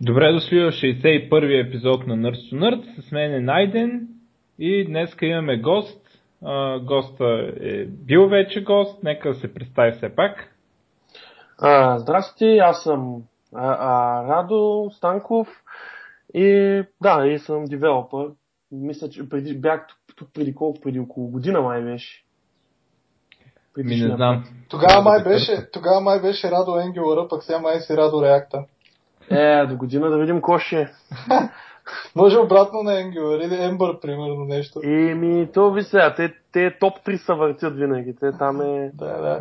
Добре дошли в 61-и епизод на Nerds to Nerds. С мен е Найден и днес имаме гост. А, госта е бил вече гост, нека се представи все пак. А, здрасти, аз съм а, а, Радо Станков и да, и съм девелопър. Мисля, че преди, бях тук преди колко, преди около година май беше. Ми не знам. Тогава май беше, тогава май беше Радо Angular, пък сега май си Радо React. Е, до година да видим ко ще е. Може обратно на Angular или Ember, примерно нещо. Еми, то ви сега, те, те топ 3 са въртят винаги. Те там е... Да, да.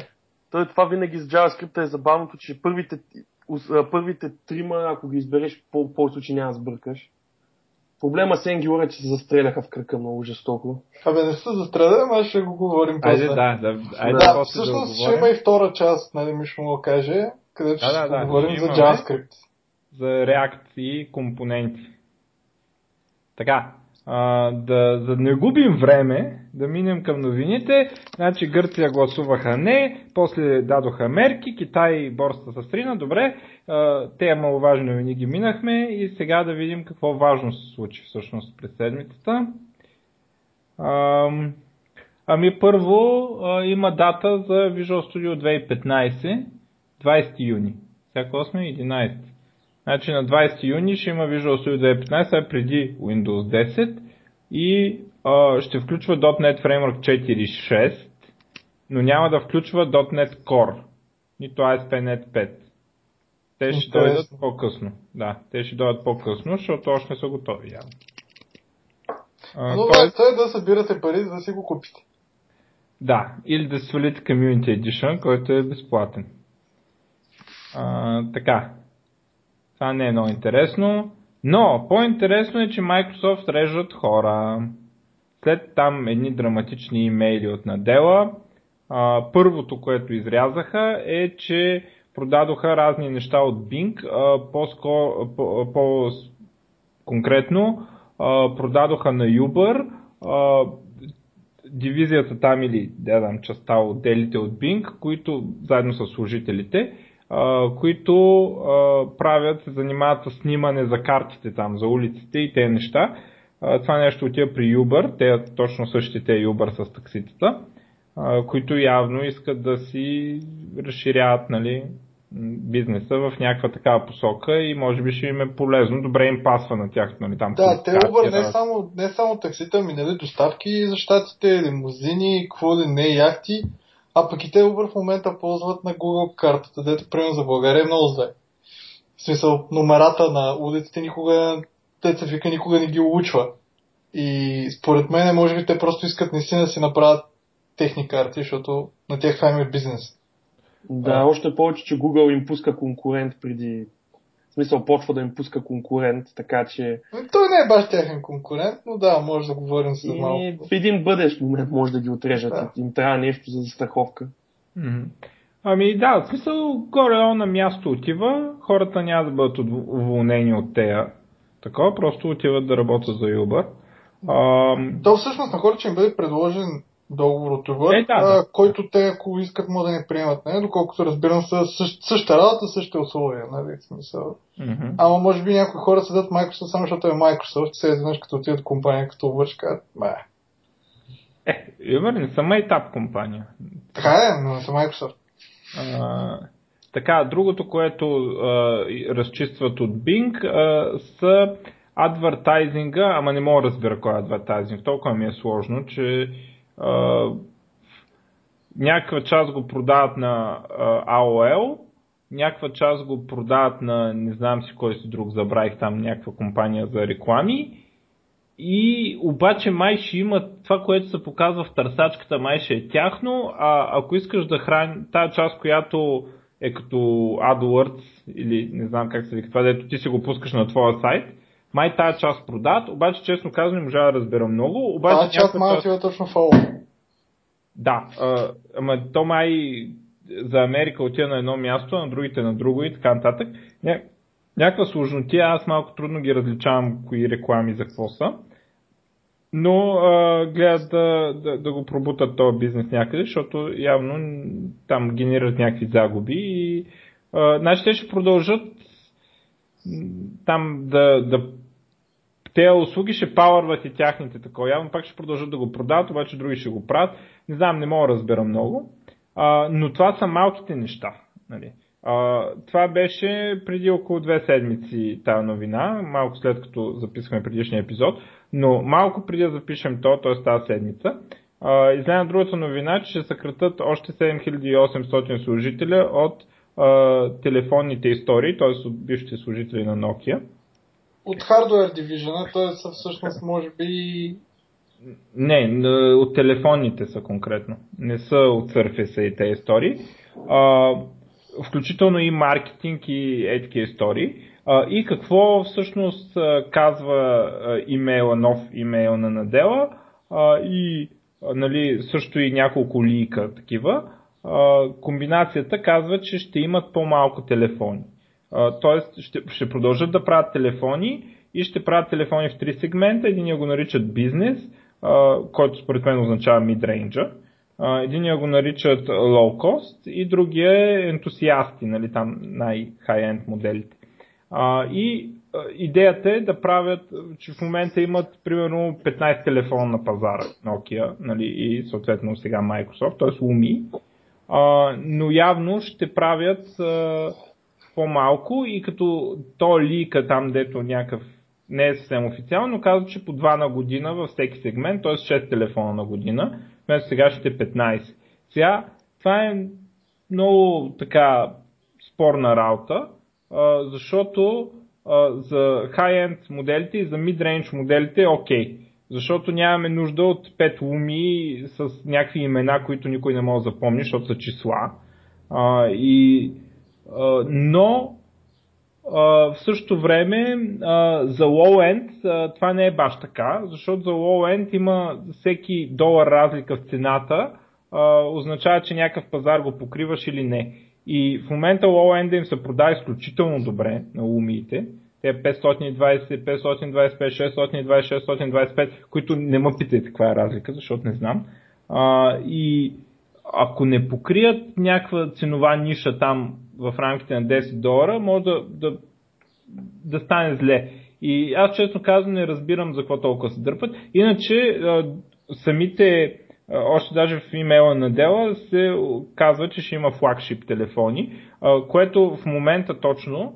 Той това винаги с JavaScript е забавното, че първите, първите трима, ако ги избереш, по повече случаи няма да сбъркаш. Проблема с Angular е, че се застреляха в кръка много жестоко. Абе, не се застреля, ама ще го говорим после. Айде, да, да, айде да, всъщност да ще има и втора част, нали, Миш му го каже, където Да, да, ще да, говорим ще за. JavaScript. За React и компоненти. Така, а, да, за да не губим време, да минем към новините. Значи Гърция гласуваха не, после дадоха мерки, Китай борста се срина, добре. А, те маловажни новини ги минахме и сега да видим какво важно се случи всъщност през седмицата. Ам, Ами първо а, има дата за Visual Studio 2015, 20 юни. Всяко 8 11. Значи на 20 юни ще има Visual Studio 2015, а преди Windows 10 и а, ще включва .NET Framework 4.6, но няма да включва .NET Core, нито ASP.NET 5. Те ще Интересно. дойдат по-късно. Да, те ще дойдат по-късно, защото още не са готови. Явно. Но тоест- е да събирате пари, за да си го купите. Да, или да свалите Community Edition, който е безплатен. А, така. Това не е много интересно. Но по-интересно е, че Microsoft режат хора. След там едни драматични имейли от надела, а, първото, което изрязаха е, че продадоха разни неща от Bing, а, по-скоро, по, по, конкретно а, продадоха на Uber а, дивизията там или да знам, частта отделите от Bing, които заедно с служителите, които правят, се занимават с снимане за картите там, за улиците и тези неща. Това нещо отива при Uber, те точно същите Uber с такситата, които явно искат да си разширяват нали, бизнеса в някаква такава посока и може би ще им е полезно, добре им пасва на тях, нали, там. Да, те Uber не да. само, не само таксита, ами нали, доставки за щатите, лимузини, какво ли не, яхти, а пък и те Uber в момента ползват на Google картата, дето примерно за България е много зле. В смисъл, номерата на улиците никога, те се вика, никога не ги улучва. И според мен, може би те просто искат наистина да си направят техни карти, защото на тях това им е бизнес. Да, А. още повече, че Google им пуска конкурент преди... Смисъл, почва да им пуска конкурент, така че Той не е баш тяхен конкурент, но да, може да говорим малко. и в един бъдещ момент може да ги отрежат. Да. Им трябва нещо за застраховка. Ами да, в смисъл горе на място отива, хората няма да бъдат уволнени от тея. Такова, просто отиват да работят за Uber. Ам, То всъщност на хората ще им бъде предложен договор от Uber, Е, да, да. който те, ако искат, могат да не приемат. Не? Доколкото разбирам, са същ, същата работа, същите условия. Нали? Смисъл. мгм. Ама може би някои хора седат Microsoft само защото е Microsoft, се изведнъж като отидат компания като кажат, бе, Е, Uber не са майтап компания. така е, но не са Microsoft. А, така, другото, което а, разчистват от Bing а, са адвертайзинга, ама не мога да разбера кой е адвертайзинг. Толкова ми е сложно, че а, някаква част го продават на а, AOL, някаква част го продават на не знам си кой си друг, забравих там някаква компания за реклами. И обаче май ще има това, което се показва в търсачката, май ще е тяхно, а ако искаш да храни тази част, която е като AdWords или не знам как се вика това, дето ти си го пускаш на твоя сайт, май тази част продават, обаче честно казвам не можа да разбера много, обаче Това част някаква май отива точно в да, а, ама то май за Америка отива на едно място, на другите на друго и така нататък. Ня... Някаква сложнотия, аз малко трудно ги различавам кои реклами за какво са. Но а, гледат да, да, да го пробутат този бизнес някъде, защото явно там генерират някакви загуби и а, значи те ще продължат там да, да те услуги ще пауърват и тяхните такова. Явно пак ще продължат да го продават, обаче други ще го правят. Не знам, не мога да разбера много. А, но това са малките неща. Нали. А, това беше преди около две седмици тази новина, малко след като записахме предишния епизод, но малко преди да запишем то, т.е. тази седмица, излезе другата новина, че ще съкратат още 7800 служителя от а, телефонните истории, т.е. от бившите служители на Nokia. От Hardware Division, т.е. всъщност може би... Не, от телефонните са конкретно. Не са от Surface и тези истории. А, включително и маркетинг и етики истории. А, и какво всъщност казва имейла, нов имейл на Надела а, и нали, също и няколко лика такива, комбинацията казва, че ще имат по-малко телефони. Тоест ще, ще продължат да правят телефони и ще правят телефони в три сегмента. Единия го наричат бизнес, който според мен означава mid-range. Единия го наричат low cost и другия е ентусиасти, нали, там най-high-end моделите. И идеята е да правят, че в момента имат примерно 15 телефона на пазара Nokia нали, и съответно сега Microsoft, т.е. Lumi, но явно ще правят по-малко и като то лика там, дето някакъв не е съвсем официално, но казва, че по 2 на година във всеки сегмент, т.е. 6 телефона на година, вместо е 15. Сега, това е много така спорна работа, защото за high-end моделите и за mid-range моделите е окей. Защото нямаме нужда от 5 луми с някакви имена, които никой не може да запомни, защото са числа. И, но в същото време за low-end това не е баш така, защото за low-end има всеки долар разлика в цената, означава, че някакъв пазар го покриваш или не. И в момента low-end им се продава изключително добре на лумиите. Те 520, 525, 620, 625, които не ме питайте каква е разлика, защото не знам. А, и ако не покрият някаква ценова ниша там в рамките на 10 долара, може да, да, да стане зле. И аз честно казвам не разбирам за какво толкова се дърпат. Иначе самите още даже в имейла на Дела се казва, че ще има флагшип телефони, което в момента точно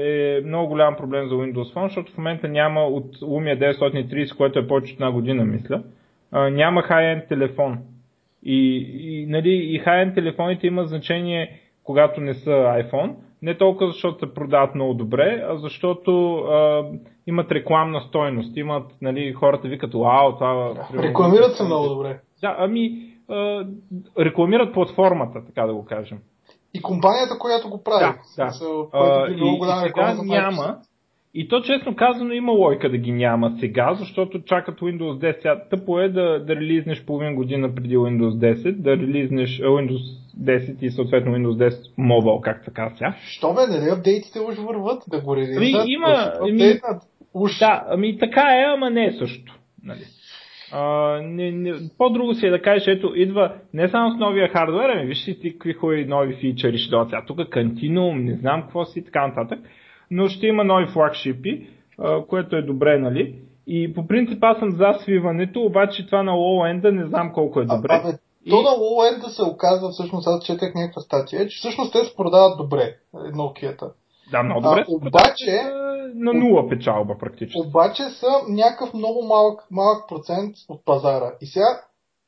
е много голям проблем за Windows Phone, защото в момента няма от Lumia 930, което е повече от една година, мисля, няма high-end телефон. И, и, нали, и high-end телефоните имат значение, когато не са iPhone, не толкова защото се продават много добре, а защото а, имат рекламна стойност. Имат, нали, хората викат, вау, това... Рекламират се много добре. Да, ами а, рекламират платформата, така да го кажем. И компанията, която го прави. Да, да. Смисъл, а, и, и сега няма. И то честно казано има лойка да ги няма сега, защото чакат Windows 10. Сега, тъпо е да, да релизнеш половин година преди Windows 10, да релизнеш Windows 10 и съответно Windows 10 Mobile, как така сега. Що бе, нали апдейтите уж върват да го релизнат? Ами, има, ами, уж... Да, ами така е, ама не е също. Нали. А, не, не, по-друго си е да кажеш, ето, идва не само с новия хардвер, ами виж си ти какви хубави нови фичъри ще дойдат. Тук Continuum, не знам какво си и така нататък. Но ще има нови флагшипи, което е добре, нали? И по принцип аз съм за свиването, обаче това на low-end не знам колко е добре. А, и... То на low-end се оказва, всъщност аз четах някаква статия, че всъщност те се продават добре, Nokia-та. Да, много добре. А, обаче, на нула печалба практически. Обаче са някакъв много малък, малък процент от пазара. И сега,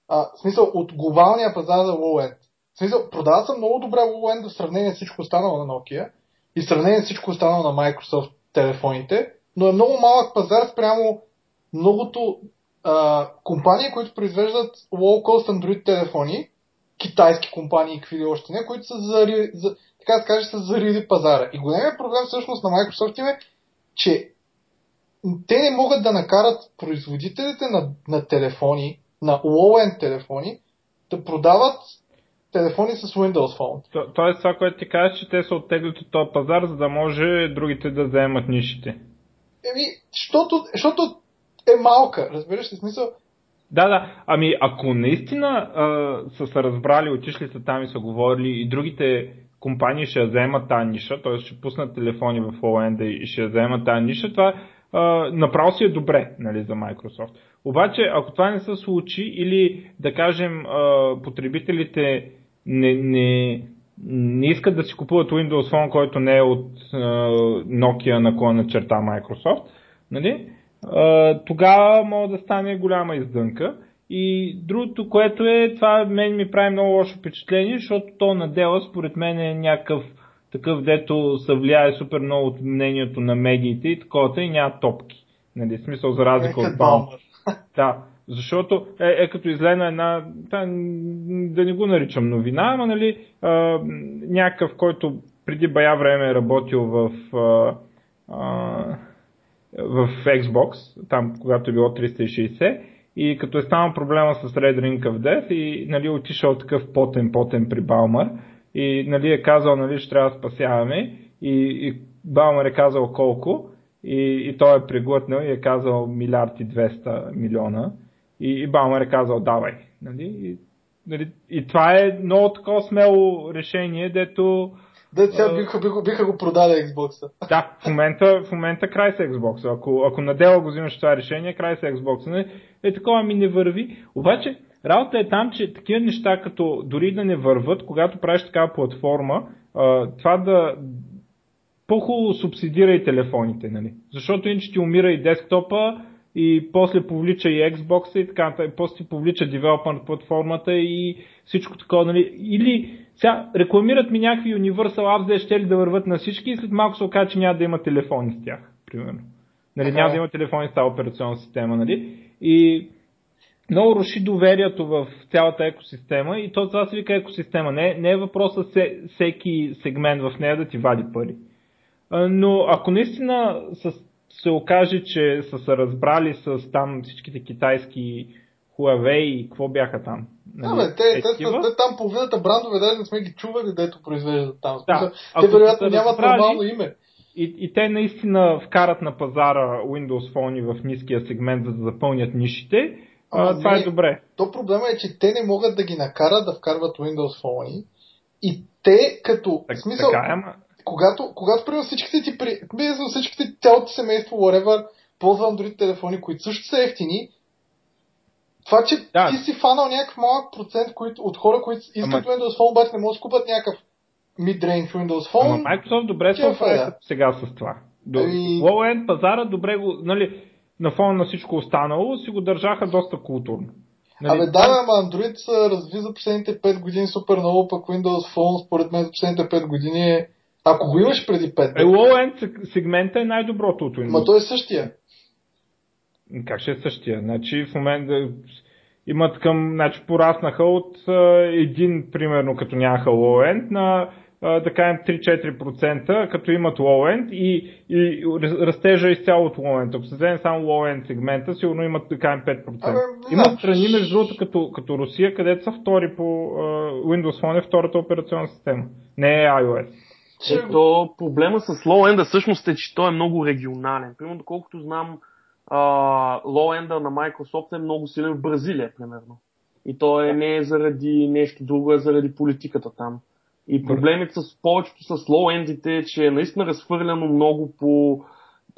а, в смисъл, от глобалния пазар за low-end. В смисъл, продават се много добре low-end в сравнение с всичко останало на Nokia и сравнение с всичко останало на Microsoft телефоните, но е много малък пазар спрямо многото а, компании, които произвеждат low-cost Android телефони, китайски компании и какви още не, които са зари, за, така да каже, са зарили пазара. И големият проблем всъщност на Microsoft им е, че те не могат да накарат производителите на, на телефони, на low-end телефони, да продават телефони с Windows Phone. То, тоест това, което ти казваш, че те са оттеглят от този пазар, за да може другите да вземат нишите. Еми, защото, защото е малка, разбираш ли смисъл? Да, да. Ами, ако наистина а, са се разбрали, отишли са там и са говорили и другите компании ще вземат тази ниша, т.е. ще пуснат телефони в low и ще вземат тази ниша, това а, направо си е добре нали, за Microsoft. Обаче, ако това не се случи или да кажем а, потребителите не, не, не искат да си купуват Windows Phone, който не е от а, Nokia наклона черта Microsoft, нали, а, тогава може да стане голяма издънка. И другото, което е, това мен ми прави много лошо впечатление, защото то на дела според мен е някакъв такъв, дето се влияе супер много от мнението на медиите и такова, и няма топки. Нали, смисъл за разлика от Баумър. Да, защото е, е като излена една, да, да не го наричам новина, ама нали, а, някакъв, който преди бая време е работил в, а, а, в Xbox, там когато е било 360, и като е станал проблема с Red Ring of Death и нали, отишъл такъв потен-потен при Балмър и нали, е казал, нали, ще трябва да спасяваме и, и Балмър е казал колко и, и той е преглътнал и е казал милиард и 200 милиона и, и Балмър е казал давай. Нали, и, нали, и това е много такова смело решение, дето да, сега биха, биха, биха го продали Xbox. Да, в момента, в момента край с Xbox. Ако, ако надела го взимаш това решение, край с Xbox. Не, е такова ми не върви. Обаче, работа е там, че такива неща, като дори да не върват, когато правиш такава платформа, това да по-хубаво субсидира и телефоните, нали? Защото иначе ти умира и десктопа, и после повлича и Xbox и така, и после повлича девелопър платформата и всичко такова, нали? Или сега рекламират ми някакви Universal Apps, да ще ли да върват на всички и след малко се окаже, че няма да има телефони с тях, примерно. Нали, няма да има телефони с тази операционна система, нали? И много руши доверието в цялата екосистема и то това се вика екосистема. Не, не е въпросът всеки сегмент в нея да ти вади пари. Но ако наистина се окаже, че са се разбрали с там всичките китайски Huawei и какво бяха там? Нали? Да, бе, те, те, те, те, там половината брандове даже не сме ги чували, дето произвеждат там. Да, те вероятно нямат нормално име. И, и те наистина вкарат на пазара Windows Phone в ниския сегмент, за да запълнят нишите. А, това не, е добре. То проблема е, че те не могат да ги накарат да вкарват Windows Phone и те като... Так, смисъл, така е, ама... Когато, когато примерно всичките ти, при... всичките, цялото семейство, whatever, ползва Android телефони, които също са ефтини, това, че да. ти си фанал някакъв малък процент които, от хора, които искат Ама... Windows Phone, обаче не могат да купат някакъв mid-range Windows Phone. Ама Microsoft добре се оправя сега с това. До ами... low-end пазара добре го, нали, на фона на всичко останало си го държаха доста културно. Нали, Абе да, ама Android се разви за последните 5 години супер много, пък Windows Phone според мен за последните 5 години е... Ако го имаш преди 5 Е, low-end сегмента е най-доброто от Windows. Ма той е същия. Как ще е същия? Значи в момента имат към, значи пораснаха от един, примерно, като нямаха low-end, на да кажем 3-4%, като имат low-end и, и растежа изцяло от low-end. Ако се вземе само low-end сегмента, сигурно имат да кажем 5%. Абе, имат страни, между другото, като, като Русия, където са втори по uh, Windows Phone е втората операционна система. Не е iOS. Ето, проблема с low-end всъщност е, че той е много регионален. Примерно, доколкото знам, лоу-енда на Microsoft е много силен в Бразилия, примерно. И то е не е заради нещо друго, е заради политиката там. И проблемите с повечето с лоу-ендите е, че е наистина разхвърляно много по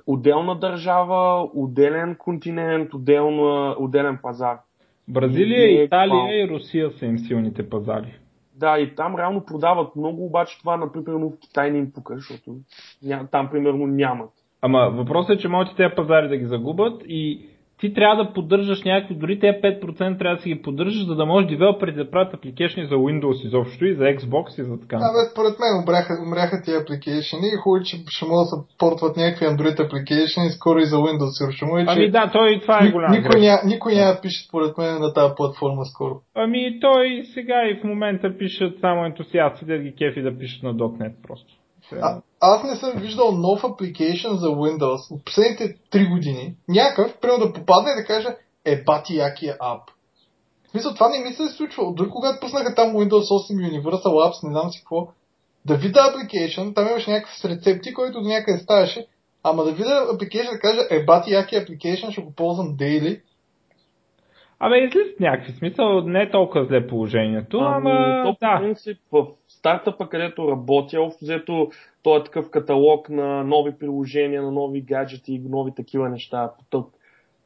отделна държава, отделен континент, отделна, отделен пазар. Бразилия, и е Италия и Русия са им силните пазари. Да, и там реално продават много, обаче това, например, в Китай не им пука, защото там, примерно, нямат. Ама въпросът е, че могат тези пазари да ги загубят и ти трябва да поддържаш някакви, дори тези 5% трябва да си ги поддържаш, за да можеш девелопери да правят апликейшни за Windows изобщо и за Xbox и за така. Да, бе, според мен умряха, умряха тези апликейшни и хубаво, че ще могат да се портват някакви Android апликейшни скоро и за Windows. Ще му е, че... Ами да, той това е голям. Никой, ня, никой няма пише според мен на тази платформа скоро. Ами той сега и в момента пишат само ентусиасти, да ги кефи да пишат на .NET просто. А, аз не съм виждал нов application за Windows от последните 3 години. Някакъв, примерно да попадне и да каже, е бати якия ап. В смисъл, това не ми се е случвало. Дори когато пуснаха там Windows 8 Universal Apps, не знам си какво, да видя application, там имаше някакъв рецепти, който до някъде ставаше, ама да видя application да каже, е бати яки application, ще го ползвам daily. Абе, излизат някакви смисъл, не е толкова зле положението, ама, ами, то, да. по принцип, в стартъпа, където работя, общо взето, то е такъв каталог на нови приложения, на нови гаджети и нови такива неща.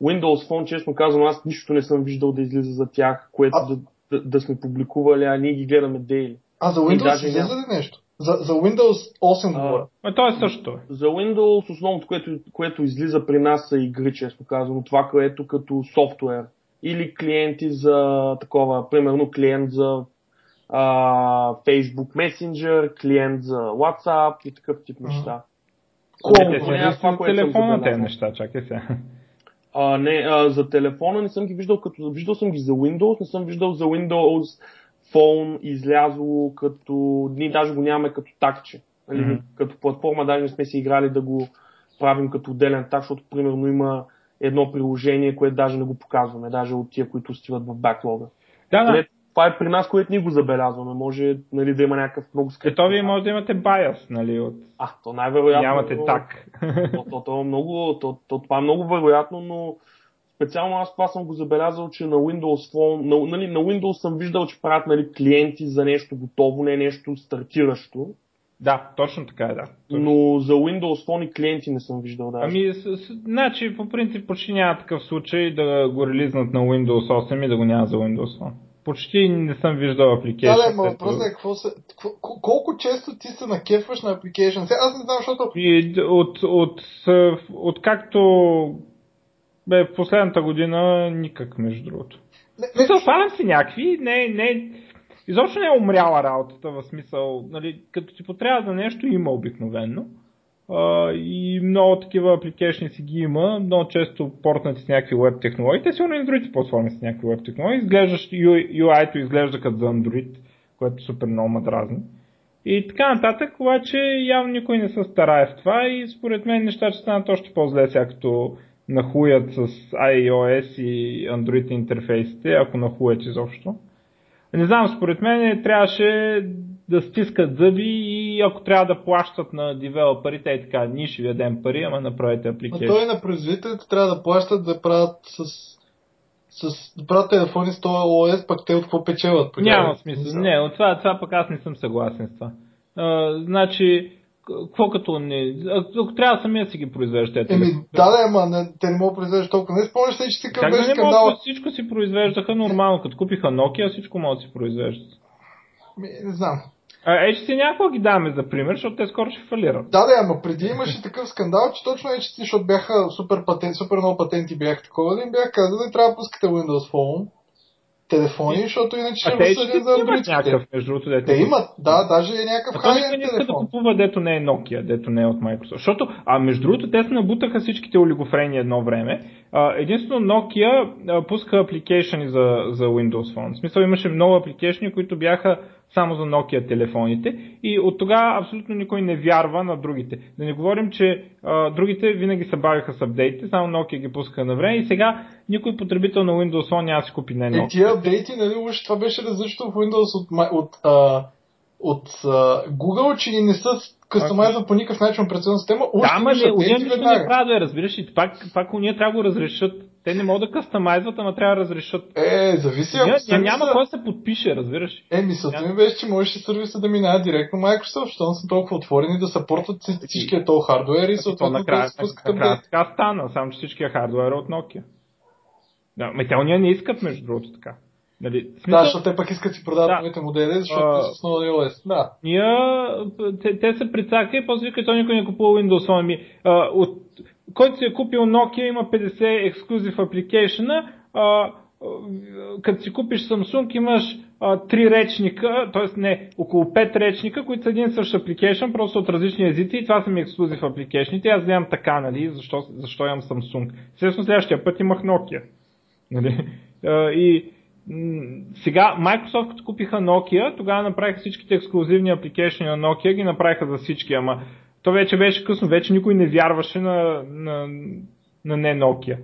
Windows Phone, честно казвам, аз нищо не съм виждал да излиза за тях, което А- да, да, да сме публикували, а ние ги гледаме дейли. А за Windows няма. ли нещо? За, за Windows 8 А, говоря. А, то е също. За Windows основното, което, което излиза при нас са игри, честно казано. Това, което като софтуер. Или клиенти за такова, примерно клиент за а, Facebook Messenger, клиент за WhatsApp и такъв тип неща. Колко? Излизат това, което телефона тези неща, чакай сега. А, не, а, за телефона не съм ги виждал, като виждал съм ги за Windows, не съм виждал за Windows Phone излязло като, ние даже го нямаме като такче. Нали, Мгм. Като платформа даже не сме си играли да го правим като отделен так, защото примерно има едно приложение, което даже не го показваме, даже от тия, които стиват в баклога. Да, да. Където- Това е при нас, което ние го забелязваме. Може нали, да има някакъв много скрит. Ето вие може да имате байас, нали, от... А, то най-вероятно. Нямате так. То, то, то, е много, то, то, това е много вероятно, но специално аз това съм го забелязал, че на Windows Phone, на, нали, на Windows съм виждал, че правят нали, клиенти за нещо готово, не нещо стартиращо, да, точно така е, да. но за Windows Phone и клиенти не съм виждал даже. Ами, с, с, значи, по принцип, почти няма такъв случай да го релизнат на Windows 8 и да го няма за Windows Phone. Почти не съм виждал Да, апликейшн. да, ма въпросът е какво се, колко често ти се накефваш на. Сега, аз не знам, защото И от, от, от, от както бе, в последната година никак, между другото. не, смисъл, свалям си някакви, не, не, изобщо не е умряла работата, в смисъл, нали, като ти потрябва за нещо, има обикновенно. И много такива апликейшни си ги има, много често портнати с някакви веб технологии. Те сигурно и на другите платформи с някакви веб технологии. Изглеждаш, UI-то изглежда като за Android, което супер много ме дразни. И така нататък, обаче явно никой не се старае в това и според мен нещата ще станат още по-зле, сега като нахуят с iOS и Android интерфейсите, ако нахуят изобщо. Не знам, според мен трябваше да стискат зъби и ако трябва да плащат на девелоперите, и така, ние ще ви дадем пари, ама направете а апликейшн. той на производителите трябва да плащат да правят с, с правят телефони с този OS, пък те от какво печелят? по Няма смисъл. Не, от това, това пък аз не съм съгласен с това. А, значи, какво като не... Ако трябва самия си ги произвежда тези Еми, да, да, ама не, те не могат да произвеждат толкова. Не спомняш ли, че си към беше скандал? всичко си произвеждаха нормално. Като купиха Nokia, всичко могат да си произвеждат. Ми, Не знам. А, HTC някакво ги даваме за пример, защото те скоро ще фалират. Да, да, ама преди имаше такъв скандал, че точно е, ти, защото бяха супер, патент, супер много патенти бяха такова, да им бях казали, трябва да пускате Windows Phone телефони, защото иначе ще те възсъдят за HTC имат някакъв, между другото, дете. Те имат, да, даже е някакъв хай не иска да телефон. купува, дето не е Nokia, дето не е от Microsoft. Защото, а между другото, те се набутаха всичките олигофрени едно време. А, единствено Nokia а, пуска апликейшни за, за Windows Phone. В смисъл имаше много апликейшни, които бяха само за Nokia телефоните и от тогава абсолютно никой не вярва на другите. Да не говорим, че а, другите винаги се бавиха с апдейтите, само Nokia ги пускаха на време и сега никой потребител на Windows Phone няма си купи не Nokia. тия апдейти, нали, уж това беше различно в Windows от, от, а, от а, Google, че не са кастомайзва по никакъв начин операционна система, уж Да, ама не, апдейти уния нищо не правят, разбираш и пак, пак уния трябва да го разрешат. Те не могат да кастомайзват, ама трябва да разрешат. Е, зависи ако ня, няма сервиса- кой да се подпише, разбираш. Е, мисълта ми беше, че можеше сервиса да минава директно Microsoft, защото са толкова отворени да съпортват всички- всичкия този хардуер и съответно да се пускат накрая апдейти. така стана, само че всичкия хардуер е от Nokia. Да, ме те уния не искат, между другото, така. Нали, в Да, смисъл, защото те пък искат да си продават Да. новите модели, защото А. са с нова iOS. Да. Ние, те, те се прицака и после вика, той никой не купува Windows Phone. Ми, а, от, който си е купил Nokia има 50 ексклюзив апликейшена, като си купиш Samsung имаш 3 речника, т.е. не, около 5 речника, които са един същ апликейшн, просто от различни езици и това са ми ексклюзив апликейшните. Аз гледам така, нали, защо, защо имам Samsung. Естествено, следващия път имах Nokia. Нали? И сега Microsoft като купиха Nokia, тогава направиха всичките ексклюзивни апликейшни на Nokia, ги направиха за всички, ама то вече беше късно, вече никой не вярваше на, на, на не Nokia.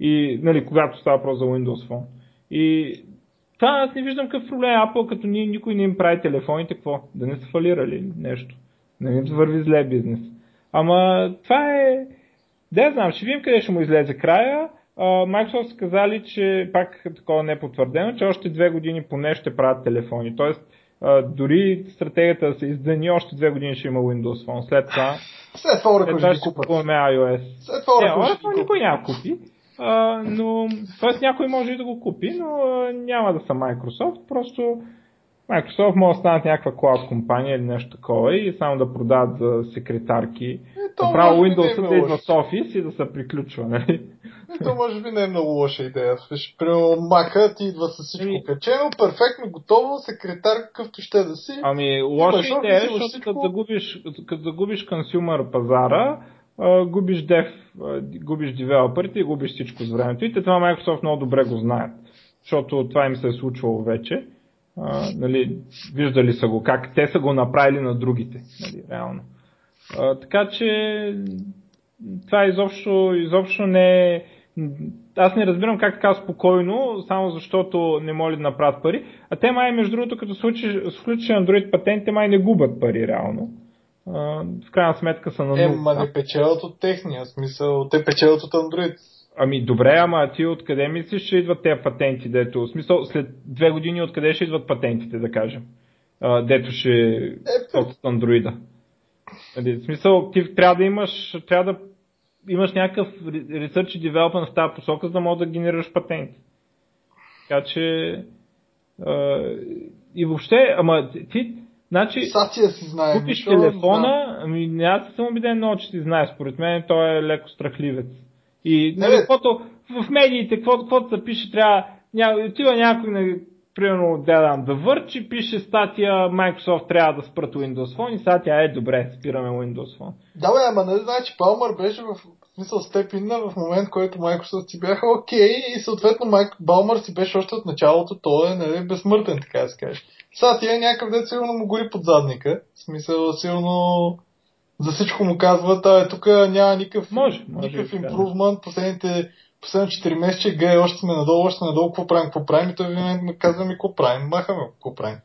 И, нали, когато става просто за Windows Phone. И това аз не виждам какъв проблем. Apple, като ни, никой не им прави телефоните, какво? Да не са фалирали нещо. Да не върви зле бизнес. Ама това е... Да, знам, ще видим къде ще му излезе края. Microsoft са казали, че пак такова не е потвърдено, че още две години поне ще правят телефони. Тоест, а, дори стратегията да се издани, още две години ще има Windows Phone. След това, След това след това ще купат. купуваме iOS. След това Не, Oracle никой няма купи. А, но, т.е. някой може и да го купи, но а, няма да са Microsoft, просто Microsoft може да станат някаква клауд компания или нещо такова и само да продават за секретарки. Е, Направо не е Windows да идва в Office и да се приключва, нали? Е, То може би не е много лоша идея. Виж, Примерно Мака ти идва с всичко Ами- качено, перфектно, готово, секретар, какъвто ще да си. Ами, лоша идея, е, имаш защото всичко. като загубиш, като загубиш консюмър пазара, губиш дев, губиш девелоперите и губиш всичко с времето. И те това Microsoft много добре го знаят, защото това им се е случвало вече. А, нали, виждали са го, как те са го направили на другите, нали, реално. А, така че това изобщо, изобщо не е... Аз не разбирам как така спокойно, само защото не могат да направят пари. А те май, между другото, като случи, случи Android патентите, май не губят пари реално. А, в крайна сметка са на Е, ма не печелят от техния смисъл. Те печелят от Android. Ами добре, ама ти откъде мислиш, че идват тези патенти, дето, в смисъл, след две години откъде ще идват патентите, да кажем, а, дето ще Е, от андроида. Нали, в смисъл, ти трябва да имаш, трябва да имаш някакъв research и development в тази посока, за да можеш да генерираш патенти. Така че а, и въобще, ама ти, значи, Сатия си знае. купиш телефона, ами аз съм убеден много, че ти знаеш. Според мен той е леко страхливец. И нали, бе. каквото, в медиите, каквото, каквото се пише, трябва, ня, отива някой, нали, примерно, да дам да върчи, пише статия, Microsoft трябва да спрат Windows Phone и статия е добре, спираме Windows Phone. Да, бе, ама нали значи Палмър беше в смисъл степина в момент, който Microsoft си бяха окей и съответно Майк Балмър си беше още от началото, той е нали, безсмъртен, така да се каже. Сега тия някакъв дет сигурно му гори под задника. В смисъл, сигурно за всичко му казват, а тук няма никакъв, Може, може никакъв и така, да. импрувмент, последните последните 4 месеца, гей, още сме надолу, още сме надолу, какво правим, какво правим, и той винаги ме казва ми, какво правим, махаме, какво правим.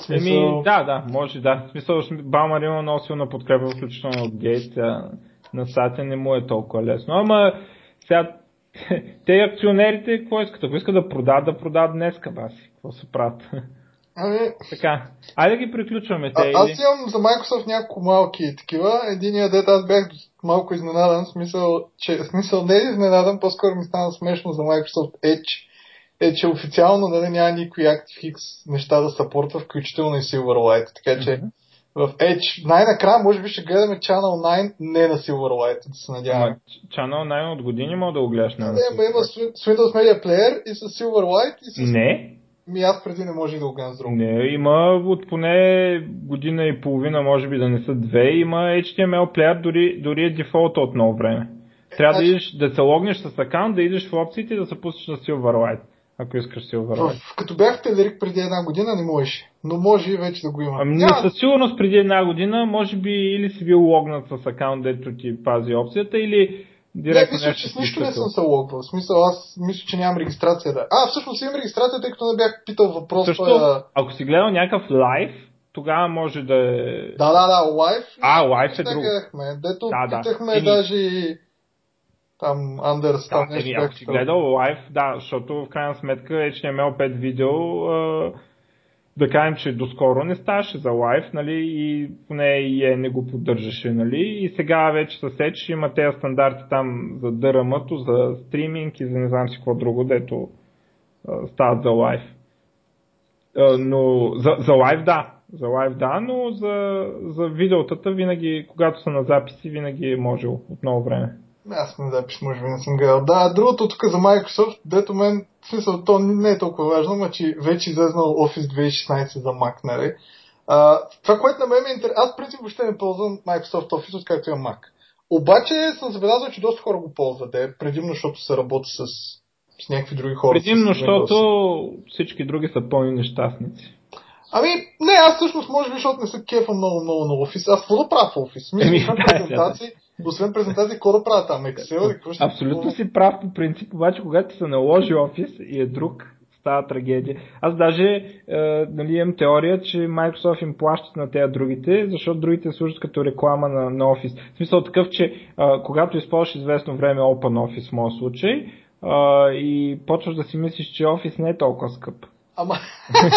В смисъл, Еми, да, да, може, да. В смисъл, Балмар има много силна подкрепа, включително от Гейт. а, На Сатя не му е толкова лесно. Ама сега те акционерите, какво искат? Ако искат да продадат, да продадат днеска, баси. Какво се правят? ами, така. Айде да ги приключваме А, те. аз или... имам за Microsoft няколко малки такива. Единият дет аз бях малко изненадан, смисъл, че, смисъл не е изненадан, по-скоро ми стана смешно за Microsoft Edge, е, че официално нали, няма никой ActiveX неща да съпортва, включително и Silverlight. Така че в Edge най-накрая може би ще гледаме Channel 9 не на Silverlight, да се надяваме. Ама, Channel най от години мога да го гледаш на Не, ама има с Windows Media Player и с Silverlight и с... Не, Ми аз преди не може да го гледам с друго. не, има от поне година и половина, може би да не са две, има HTML плеер, дори, дори е дефолта от много време. Трябва да, значи- идеш, да се логнеш с акаунт, да идеш в опциите и да се пуснеш на Silverlight, ако искаш Silverlight. В, като бях Телерик преди една година не можеше, но може и вече да го има. Ами Няма- със сигурност преди една година, може би или си бил логнат с акаунт, дето ти пази опцията, или Не, директно мисля, нещо че нищо не съм се логвал. Смисъл, аз мисля, че нямам регистрация да. А, всъщност имам регистрация, тъй като не бях питал въпрос. Също, а, ако си гледал някакъв лайв, тогава може да е... Да, да, да, лайф. А, лайф е друго. Дето Да, да. питахме Еми- даже и там там Да, еми, ако си гледал лайв, да, защото в крайна сметка HTML5 видео, а, да кажем, че доскоро не ставаше за лайв, нали, и поне и не го поддържаше, нали, и сега вече със Edge има тези стандарти там за DRM-то, за стриминг и за не знам си какво друго, дето а, стават за лайв. Но за, за лайв да, за лайв да, но за, за видеотата винаги, когато са на записи, винаги е можел от много време. Аз не запис, може би не съм гледал. Да, другото тук за Microsoft, дето мен, в смисъл, то не е толкова важно, но че вече излезнал Office 2016 за Mac, нали? А, това, което на мен ме интересува, аз в принцип въобще не ползвам Microsoft Office, откакто имам Mac. Обаче съм забелязал, че доста хора го ползват, е, предимно защото се работи с, с някакви други хора. Предимно, защото всички други са пълни нещастници. Ами, не, аз всъщност може би, защото не се кефа много, много на офис. Аз какво да правя в офис? Мисля, да, презентации, освен презентации, какво да правя там? Excel или какво ще Абсолютно си прав по принцип, обаче когато се наложи офис и е друг става трагедия. Аз даже е, нали, имам теория, че Microsoft им плащат на тези другите, защото другите служат като реклама на, на Office. В смисъл такъв, че е, когато използваш известно време OpenOffice в моят случай е, и почваш да си мислиш, че Office не е толкова скъп. Ама,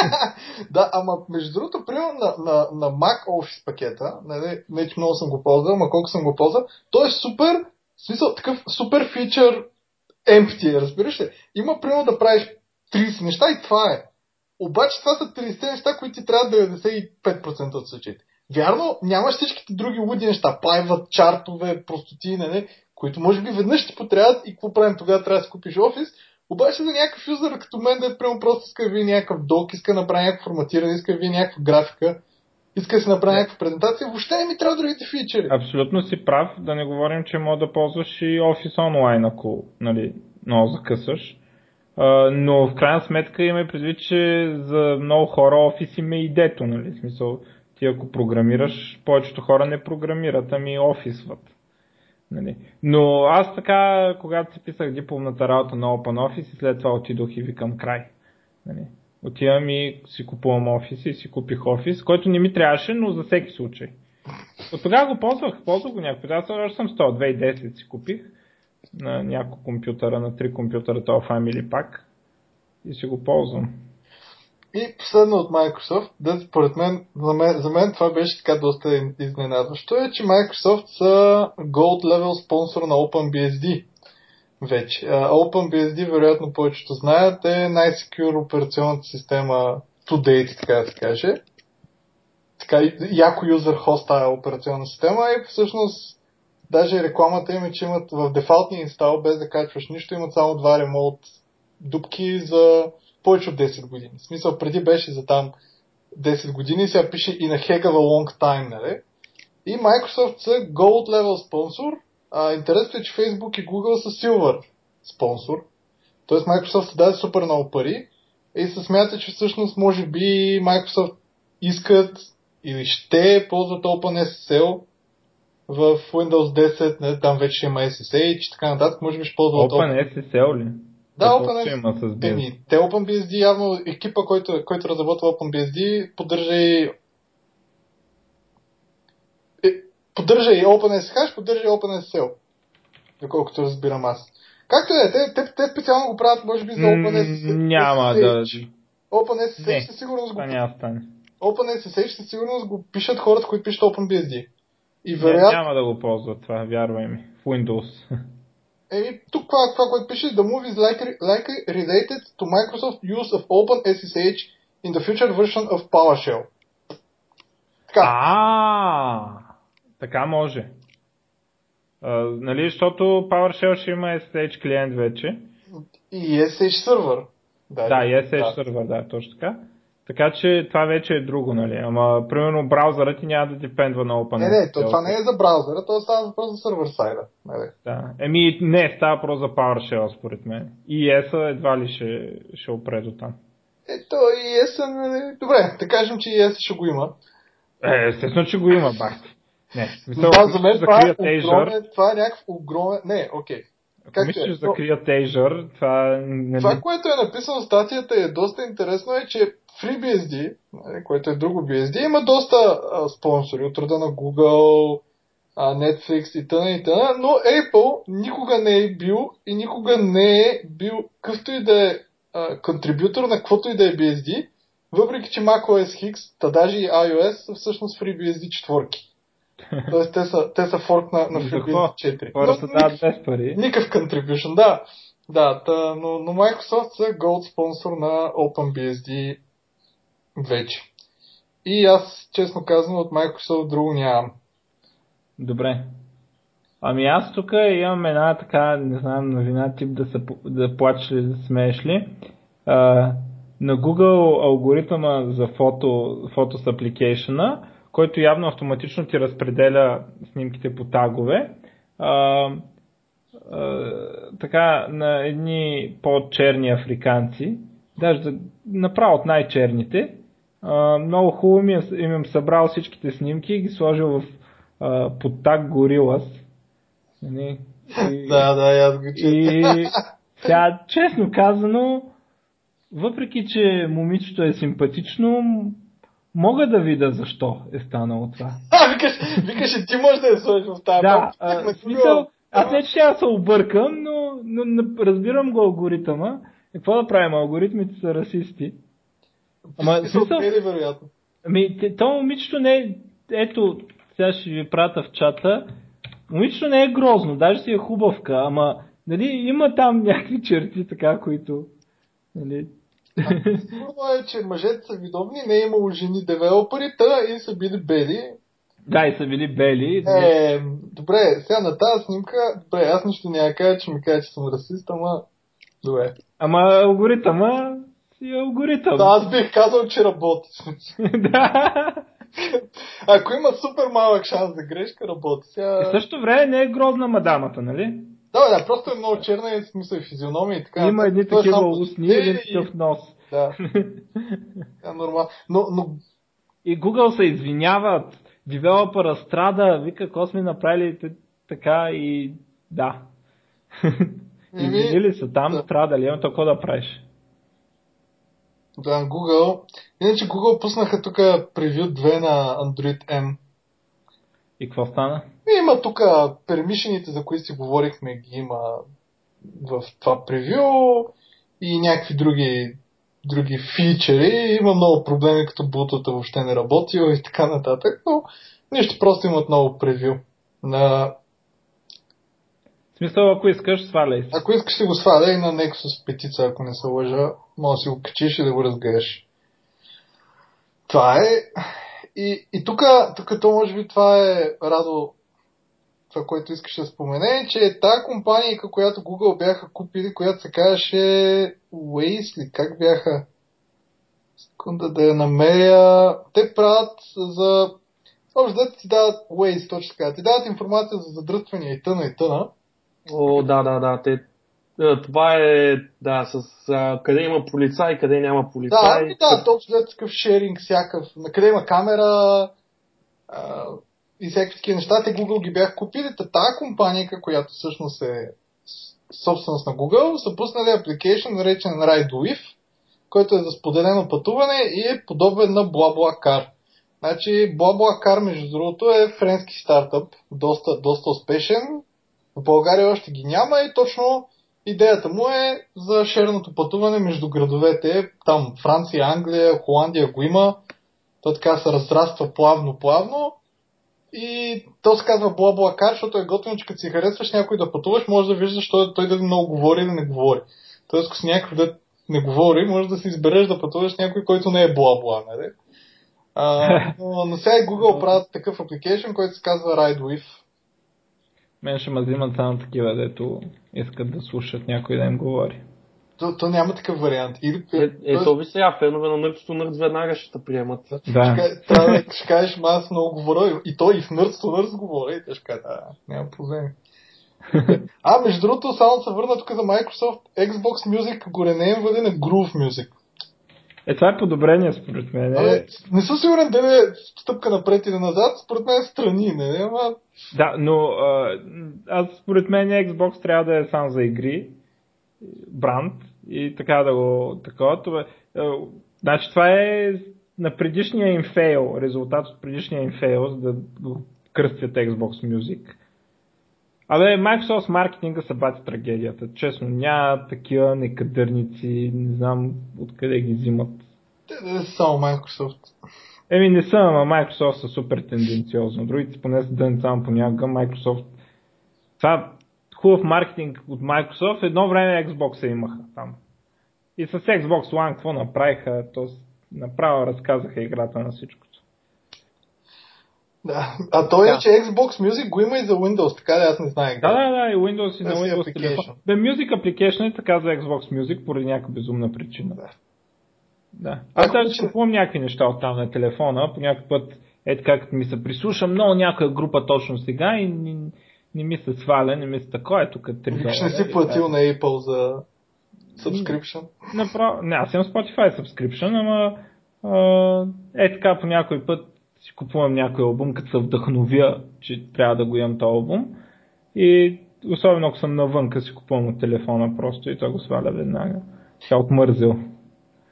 да, ама между другото, примерно на, на, на Mac Office пакета, нали, не че много съм го ползвал, ама колко съм го ползвал, той е супер, в смисъл такъв супер фичър empty, разбираш ли? Има примерно да правиш 30 неща и това е. Обаче това са 30 неща, които ти трябва 95% от случаите. Вярно, нямаш всичките други луди неща, пайват, чартове, простоти, не, които може би веднъж ти потребят и какво правим тогава, трябва да си купиш офис, обаче за някакъв юзър като мен, да е прямо просто иска да ви някакъв док, иска да направи някакво форматиране, иска да ви някаква графика, иска да се направи някаква презентация, въобще не ми трябва другите фичери. Абсолютно си прав, да не говорим, че мога да ползваш и офис онлайн, ако нали, много закъсаш. Uh, но в крайна сметка имаме предвид, че за много хора офис има и дето, нали? В смисъл, ти ако програмираш, повечето хора не програмират, ами офисват. Нали. Но аз така, когато си писах дипломната работа на OpenOffice и след това отидох и викам край. Нали. Отивам и си купувам офис и си купих офис, който не ми трябваше, но за всеки случай. От тогава го ползвах, ползвах го някакъв. Аз още съм 100, 2010 си купих на няколко компютъра, на три компютъра, това Family Pack и си го ползвам. И последно от Microsoft, да според мен, за мен, за мен това беше така доста изненадващо, е, че Microsoft са Gold Level спонсор на OpenBSD вече. Uh, OpenBSD, вероятно повечето знаят, е най-секюр операционната система to date, така да се каже. Така, яко юзър хост тази операционна система и всъщност даже рекламата им е, че имат в дефалтния инстал, без да качваш нищо, имат само два ремонт дупки за повече от 10 години. В смисъл, преди беше за там 10 години, сега пише и на a long time, нали? И Microsoft са Gold Level спонсор, а интересното е, че Facebook и Google са Silver спонсор. Тоест Microsoft даде супер много пари и се смята, че всъщност може би Microsoft искат или ще ползват OpenSSL в Windows 10, не, там вече има SSH и така нататък, може би ще ползват OpenSSL ли? Да, OpenBSD. Еми, те OpenBSD явно екипа, който, който разработва OpenBSD, поддържа и е, поддържа и OpenSH, поддържа и OpenSSL. Доколкото разбирам аз. Както е, те, те, те специално го правят, може би, за OpenSSH. Няма да... OpenSSH със сигурност го... Няма стане. OpenSSH със сигурност го пишат хората, които пишат OpenBSD. И вероятно... няма да го ползват това, вярвай ми. В Windows. Еми, тук това, това, което пише, the move is likely, likely related to Microsoft use of OpenSSH in the future version of PowerShell. Така. А, така може. Uh, нали, защото PowerShell ще има SSH клиент вече. И SSH сервер. Да, да, и SSH да. сервер, да, точно така. Така че това вече е друго, нали? Ама, примерно, браузърът ти няма да депендва на OpenSSL. Не, не, то, това не е за браузъра, то става въпрос за сервер сайда. Нали? Да. Еми, не, става въпрос за PowerShell, според мен. И ES едва ли ще, ще опре до там. Ето, и ES, нали? Добре, да кажем, че ES ще го има. Е, естествено, че го има, бахти. Не, мисъл, да, за мен това е, огромен, това е някакъв огромен... Не, окей. Okay. Как мислиш е? за закрият Azure, това... Не... Това, което е написано в статията е доста интересно е, че FreeBSD, нали, което е друго BSD, има доста а, спонсори от рода на Google, а, Netflix и т.н. и т.н. Но Apple никога не е бил и никога не е бил къвто и да е контрибютор на каквото и да е BSD, въпреки че macOS X, та даже и iOS са всъщност FreeBSD четворки. Тоест те са, те са форк на, на FreeBSD 4. Хората дават без пари. Никакъв contribution, да. Да, та, но, но Microsoft са Gold спонсор на OpenBSD вече. И аз, честно казвам, от Microsoft друго нямам. Добре. Ами аз тук имам една така, не знам, новина тип да, се, да плачеш ли, да смееш ли. А, на Google алгоритъма за фото, фотос application който явно автоматично ти разпределя снимките по тагове. А, а, така на едни по-черни африканци, даже направо от най-черните, много хубаво ми е, им им събрал всичките снимки и ги сложил в а, под так Горилас. Нали? И, да, да, аз го И сега, честно казано, въпреки, че момичето е симпатично, мога да видя защо е станало това. А, викаш, викаш, ти можеш да я сложиш в тази Да, а, смисъл, аз не че ще се объркам, но, но, но разбирам го алгоритъма. Какво да правим? Алгоритмите са расисти. Ама, смисъл-. Е, вероятно. Ами, то момичето не е... Ето, сега ще ви прата в чата. Момичето не е грозно, даже си е хубавка, ама нали, има там някакви черти, така, които... Нали... Сигурно е, че мъжете са видовни, не е имало жени девелопери, та и са били бели. да, и са били бели. Е, добре, сега на тази снимка, добре, аз нищо няма кажа, че ми каже, че съм расист, ама добре. Ама алгоритъма си е алгоритъм. Да, аз бих казал, че работи. да. Ако има супер малък шанс за грешка, работи. Сега... И в същото време не е грозна мадамата, нали? Да, да, просто е много черна и смисъл и физиономия и така. Има едни е такива само устни и един и- такъв нос. Да, е нормално. Но, но И Google се извиняват, девелопъра страда, вика, какво сме направили така и да. Еми, Извинили са там, да. страдали, ама то какво да правиш? Да, Google. Иначе Google пуснаха тук превю 2 на Android M. И какво стана? И има тук пермишените, за които си говорихме, ги има в това превю и някакви други, други фичери. Има много проблеми, като Bluetooth въобще не работил и така нататък, но нищо, просто имат много превю. На... В смисъл, ако искаш, сваляй. Ако искаш, ще го сваля на Nexus петица, ако не се лъжа, може да си го качиш и да го разгледаш. Това е. И, и тук, то може би това е Радо, това, което искаш да спомене, че тази компания, която Google бяха купили, която се казваше Waze ли, как бяха? Секунда да я намеря. Те правят за... Общо да ти дават Waze, точно така. Ти дават информация за задръствания и тъна и тъна. О, да, да, да. Те, е, това е, да, с а, къде има полицай, къде няма Да, полицай. ами да, точно е такъв шеринг, всякакъв. На къде има камера а, и всякакви такива неща. Те Google ги бяха купили. Та тази компания, която всъщност е собственост на Google, са пуснали апликейшн, наречен RideWith, който е за споделено пътуване и е подобен на BlaBlaCar. Значи BlaBlaCar, между другото, е френски стартъп, доста, доста успешен. В България още ги няма и точно идеята му е за шерното пътуване между градовете. Там Франция, Англия, Холандия го има. То така се разраства плавно-плавно. И то се казва BlaBlaCar, защото е готино, че като си харесваш някой да пътуваш, може да виждаш той, той дали много говори или не говори. Тоест, ако си някой да не говори, може да си избереш да пътуваш с някой, който не е бла-бла, нали? А, но, но сега и Google правят такъв апликейшн, който се казва RideWith. Мен ще ме взимат само такива, дето искат да слушат някой да им говори. То, то няма такъв вариант. Или, Е, е, то ви сега, фенове на to Nerds веднага ще те приемат. Да. Ще, трябва да ще кажеш, ма аз много говоря. И той и в to Nerds говоря. И те ще кажат, да, няма проблеми. а, между другото, само се върна тук за Microsoft. Xbox Music го ренеймвали на Groove Music. Е, това е подобрение според мен. Абе, Е, не съм сигурен дали е стъпка напред или назад. Според мен е страни, не? Ама... да, но а, аз според мен Xbox трябва да е сам за игри, бранд и така да го такова. Това, е, значи това е на предишния им фейл, резултат от предишния им фейл, за да кръстят Xbox Music. Абе, Microsoft маркетинга са бати трагедията. Честно, няма такива некадърници, не знам откъде ги взимат. Те не са само Microsoft. Еми не са, ама Microsoft са супер тенденциозно. Другите поне са дън само понякога. Microsoft... Това хубав маркетинг от Microsoft. Едно време Xbox се имаха там. И с Xbox One какво направиха? То с- направо разказаха играта на всичкото. Да. А той е, Да. че Xbox Music го има и за Windows, така да аз не знаех. Да, да, да, и Windows и на Windows телефон. Бе, Music Application е така за Xbox Music поради някаква безумна причина. Да. Да. Аз даже си купувам някакви неща от там на телефона, по някакъв път е така, като ми се прислуша много някоя група точно сега и не, не ми се сваля, не ми се такова, е тук 3 Викаш не си платил на Apple за subscription. Направо, не, аз имам Spotify subscription, ама а, е така по някой път си купувам някой албум, като се вдъхновя, че трябва да го имам този албум. И особено ако съм навънка, си купувам от телефона просто и той го сваля веднага. Тя отмързил.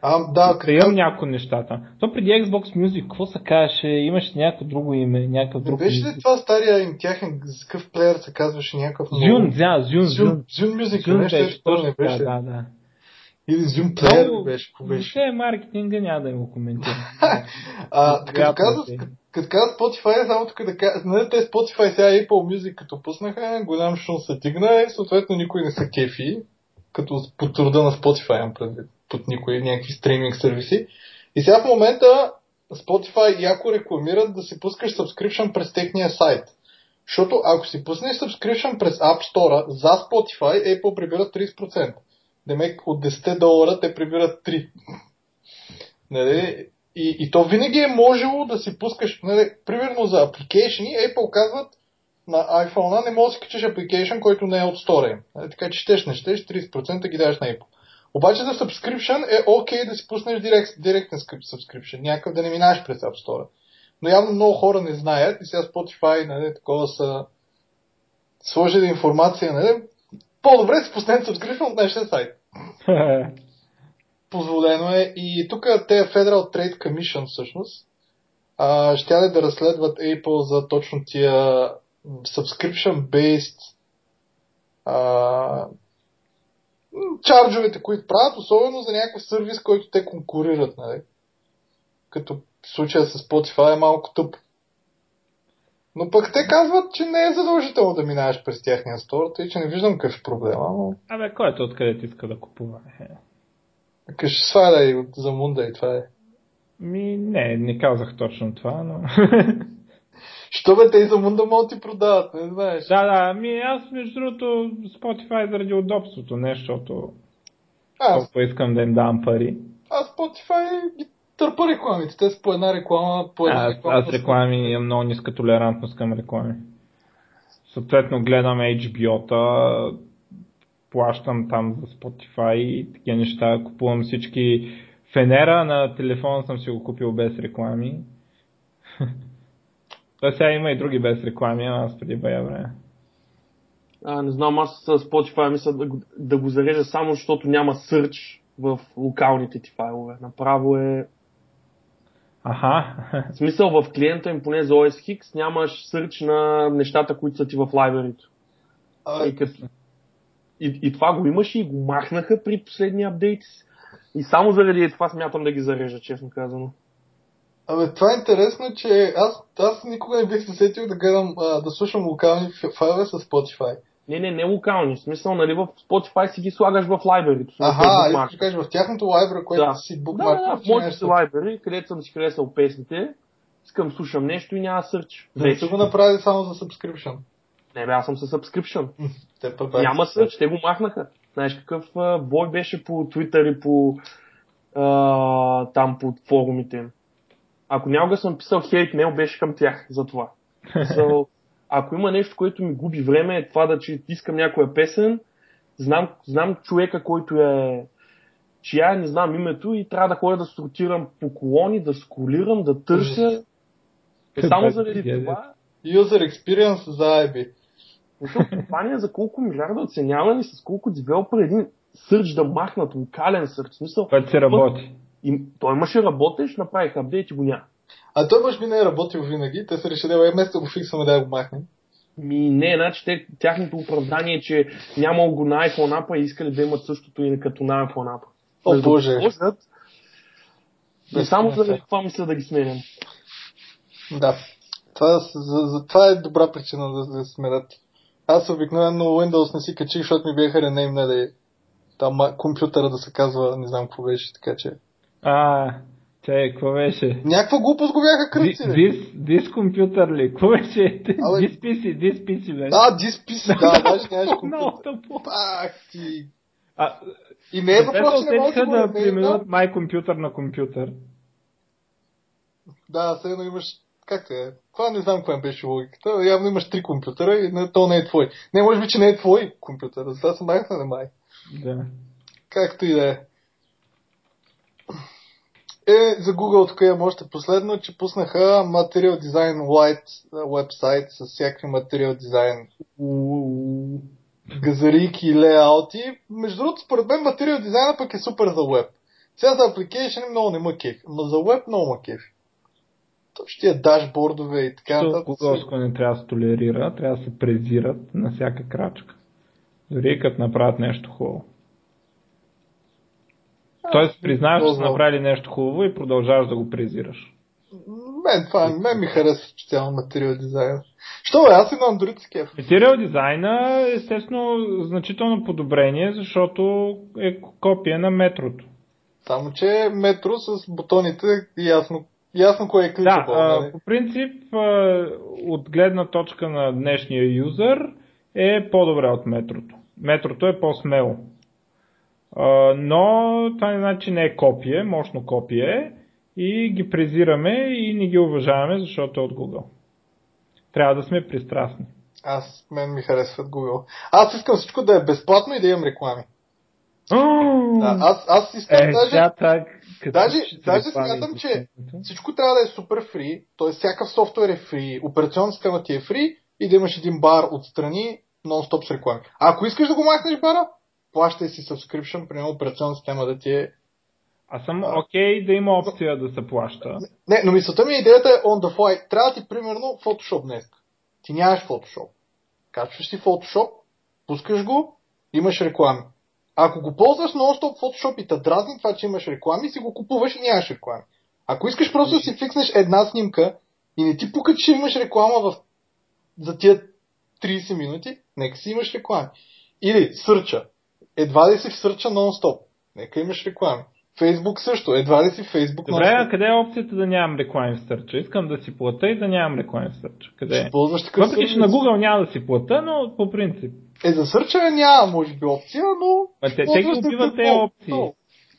А, да, Да имам някои нещата. То преди Xbox Music, какво се казваше? Имаше някакво друго име, някакъв Не друг беше ли това стария им тяхен какъв плеер се казваше някакъв Зюн, да, Зюн, Зюн. Зюн, Music, нещо беше, точно да, да. Или плеер ли Много- беше, беше. Въобще маркетинга няма да го коментирам. А, като каза, е. като каза Spotify, само тук да кажа, нали те Spotify сега Apple Music като пуснаха, голям шум се дигна и съответно никой не се кефи, като под труда на Spotify имам предвид, под никой, някакви стриминг сервиси. И сега в момента Spotify яко рекламират да си пускаш subscription през техния сайт. Защото ако си пуснеш subscription през App Store за Spotify, Apple прибират 30%. Демек от 10 долара те прибират 3. Нали? И, и то винаги е можело да си пускаш, нали, примерно за апликейшни, Apple казват на iPhone не можеш да си качиш апликейшн, който не е от им. Нали, така че щеш, не щеш, 30% ги даваш на Apple. Обаче за subscription е окей да си пуснеш директ, директен subscription, някакъв да не минаваш през App Store. Но явно много хора не знаят и сега Spotify, нали, такова са сложили информация, нали, по-добре си пуснете subscription от нашия сайт позволено е. И тук те Federal Trade Commission всъщност а, ще да разследват Apple за точно тия subscription-based а, чарджовете, които правят, особено за някакъв сервис, който те конкурират. Нали? Като в случая с Spotify е малко тъп. Но пък те казват, че не е задължително да минаваш през тяхния стор, тъй че не виждам какъв е проблема, но Абе, който откъде ти иска да купува? Е. Кажи, сваляй от за мунда и това е. Ми, не, не казах точно това, но... Що бе, те и за мунда могат ти продават, не знаеш. да, да, ми аз между другото Spotify заради удобството, не защото Аз, толкова искам да им давам пари. аз Spotify ги търпа рекламите. Те са по една реклама, по една Аз, реклама. аз реклами имам много ниска толерантност към реклами. Съответно гледам HBO-та, плащам там за Spotify и такива неща, купувам всички Фенера на телефона съм си го купил без реклами. Той сега има и други без реклами, а аз преди бая време. А, не знам, аз с Spotify мисля да, го- да го зарежа само защото няма сърч в локалните ти файлове. Направо е... Аха. В смисъл в клиента им, поне за OS X, нямаш сърч на нещата, които са ти в лайбрарито. А, И, като... и, и това го имаше и го махнаха при последния апдейт. И само заради това смятам да ги зарежа, честно казано. Абе, това е интересно, че аз, аз никога не бих се сетил да гледам, а, да слушам локални файлове с Spotify. Не, не, не локални. В смисъл, нали, в Spotify си ги слагаш в лайбрарито. си Аха, искаш да кажеш, в тяхното лайбра, което Да. си букмарк, да, да, в моите си лайбрари, където съм си харесал песните, искам слушам нещо и няма сърч. Да не са го направили само за subscription. Не бе, аз съм със subscription. Те бяха Няма сърч, те го махнаха. Знаеш какъв а, бой беше по Twitter и по а, там по форумите. Ако някога съм писал хейт мейл, беше към тях за това. So, ако има нещо, което ми губи време, е това да че искам някоя песен, знам, знам човека, който е чия, не знам името и трябва да ходя да сортирам по колони, да сколирам, да търся. Е, само заради това, User experience за IB. защото компания за колко милиарда оценявани, с колко девелопер един сърч да махнат, локален сърч. Смисъл, Което си работи. и, той имаше работеш, направих апдейт и го няма. А той може би не е работил винаги. Те са решили, бе, вместо да го фиксаме да го махнем. Ми не, значи те, тяхното оправдание е, че нямало го на iPhone апа и искали да имат същото и като на iPhone апа. О, За да боже. И Без само заради това мисля да ги сменям. Да. Това, за, за, това е добра причина да, да сменят. Аз обикновено Windows не си качих, защото ми бяха ренеймнали там компютъра да се казва, не знам какво беше, така че. А, че, какво беше? Някаква глупост го бяха кръци. This, this computer ли? Какво беше? Абе- This PC, this PC беше. Да, DiskPC, да, даже нямаш Много компютър. тъпо. Пак ти. А, И не е въпрос, се че не може да да преминат май компютър на компютър. Да, едно имаш... Как е? Това не знам каква беше логиката. Явно имаш три компютъра и не, то не е твой. Не, може би, че не е твой компютър. Затова съм махна на май. Да. Както и да е. Е, за Google тук имам още последно, че пуснаха Material Design White вебсайт с всякакви Material Design газарийки и леаути. Между другото, според мен Material Design пък е супер за веб. Сега за application много не ма кеф, но за веб много ма кеф. Точно тия дашбордове и така нататък. Google не трябва да се толерира, трябва да се презират на всяка крачка. Дори и като направят нещо хубаво. Тоест, признаваш, че са направили нещо хубаво и продължаваш да го презираш. Мен, това, мен ми харесва специално материал дизайн. Що бе, аз и на Android с кеф. Материал дизайна е естествено значително подобрение, защото е копия на метрото. Само, че метро с бутоните ясно, ясно кое е Да, кликабъл. а, нали? по принцип, а, от гледна точка на днешния юзър е по-добре от метрото. Метрото е по-смело. Но това не значи не е копие, мощно копие и ги презираме и не ги уважаваме, защото е от Google. Трябва да сме пристрастни. Аз, мен ми харесват Google. Аз искам всичко да е безплатно и да имам реклами. Да, аз, аз искам Е, даже... так, Даже, даже смятам, че всичко трябва да е супер фри, т.е. всякакъв софтуер е фри, операционна система ти е фри и да имаш един бар отстрани нон-стоп с реклами. А ако искаш да го махнеш бара, плащай си subscription, примерно операционна система да ти е... Аз съм окей да има опция да се плаща. Не, но мисълта ми идеята е on the fly. Трябва ти примерно Photoshop днес. Ти нямаш Photoshop. Качваш си Photoshop, пускаш го, имаш реклами. Ако го ползваш нон-стоп Photoshop и те дразни това, че имаш реклами, си го купуваш и нямаш реклами. Ако искаш просто да си фикснеш една снимка и не ти пука, че имаш реклама в... за тия 30 минути, нека си имаш реклами. Или сърча. Едва ли си в сърча нон-стоп. Нека имаш реклами. Фейсбук също. Едва ли си Фейсбук Добре, а къде е опцията да нямам реклами в сърча? Искам да си плата и да нямам реклами в сърча. Къде е? Въпреки, че на Google няма да си плата, но по принцип. Е, за сърчане няма, може би, опция, но... А те, те ги убиват тези опции. много.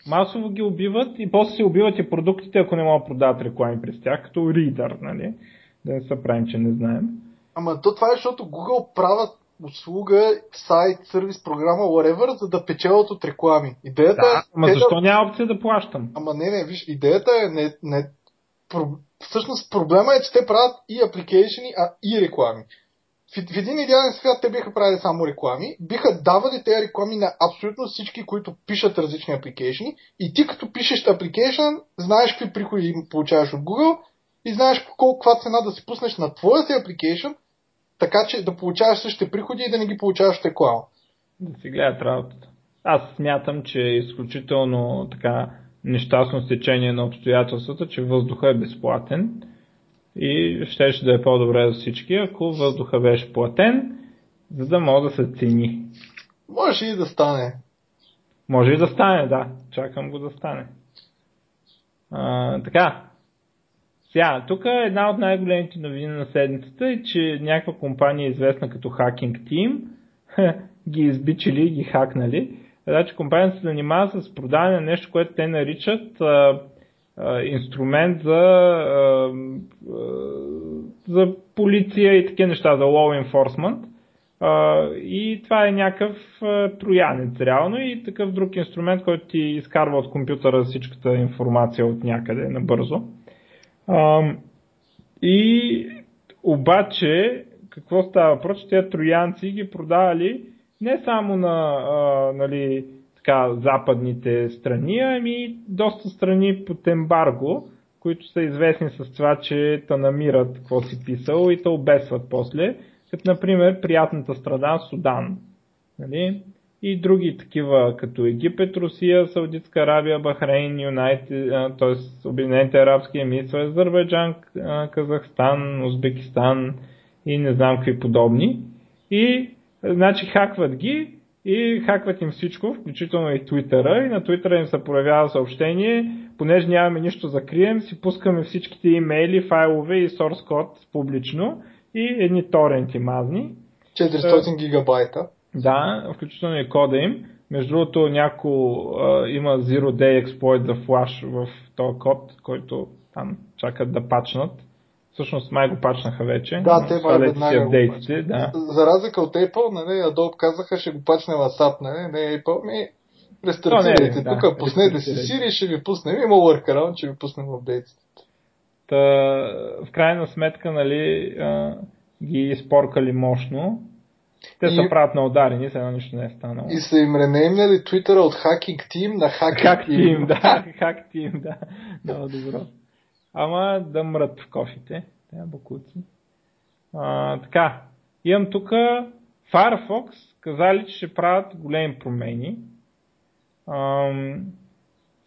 Масово ги убиват и после се убиват и продуктите, ако не могат да продават реклами през тях, като Reader, нали? Да не се правим, че не знаем. Ама то това е, защото Google правят услуга, сайт, сервис, програма, whatever, за да печелят от реклами. Идеята Да, е... ама защо Да... няма опция да плащам? Ама не, не, виж, идеята е не... не... Про... Всъщност проблема е, че те правят и апликейшени, а и реклами. В, в един идеален свят те биха правили само реклами, биха давали тези реклами на абсолютно всички, които пишат различни апликейшени и ти като пишеш апликейшн, знаеш какви приходи получаваш от Google и знаеш колко каква цена да си пуснеш на твоя си апликейшн, така че да получаваш същите приходи и да не ги получаваш от реклама. Да си гледат работата. Аз смятам, че е изключително така нещастно стечение на обстоятелствата, че въздуха е безплатен и щеше да е по-добре за всички, ако въздуха беше платен, за да може да се цени. Може и да стане. Може и да стане, да. Чакам го да стане. А, така. Сега, тук е една от най-големите новини на седмицата е, че някаква компания, известна като Hacking Team, ги избичили и ги хакнали. Значи компанията се занимава с продаване на нещо, което те наричат а, а, инструмент за, а, а, за полиция и такива неща, за law enforcement. Uh, и това е някакъв uh, троянец реално и такъв друг инструмент, който ти изкарва от компютъра всичката информация от някъде набързо. И обаче, какво става въпрос, тези троянци ги продавали не само на uh, нали, така, западните страни, ами доста страни под ембарго, които са известни с това, че те намират какво си писал и те обесват после като например приятната страна Судан. Нали? И други такива, като Египет, Русия, Саудитска Арабия, Бахрейн, Юнайтед, т.е. Обединените арабски емирства, Азербайджан, Казахстан, Узбекистан и не знам какви подобни. И значи хакват ги и хакват им всичко, включително и Твитъра. И на Твитъра им се проявява съобщение, понеже нямаме нищо за крием, си пускаме всичките имейли, файлове и source код публично и едни торенти мазни. 400 гигабайта. Да, включително и кода им. Между другото, няко а, има Zero Day Exploit за Flash в този код, който там чакат да пачнат. Всъщност май го пачнаха вече. Да, те май веднага апдейтите, да. За разлика от Apple, нали, Adobe казаха, ще го пачне в SAP, нали, не Apple, ми рестартирайте да, тук, пуснете си. Siri, ще ви пуснем. Има workaround, ще ви пуснем апдейтите. Та, в крайна сметка, нали, а, ги изпоркали мощно Те И- се правят на ударени, едно нищо не е станало. И са им ренеймнали Twitter от Hacking Team на Hacking Как Team. да, как тим, да. Много добро. Ама да мрат в кофите, те бакуци. А, така, имам тук Firefox, казали, че ще правят големи промени. Ам,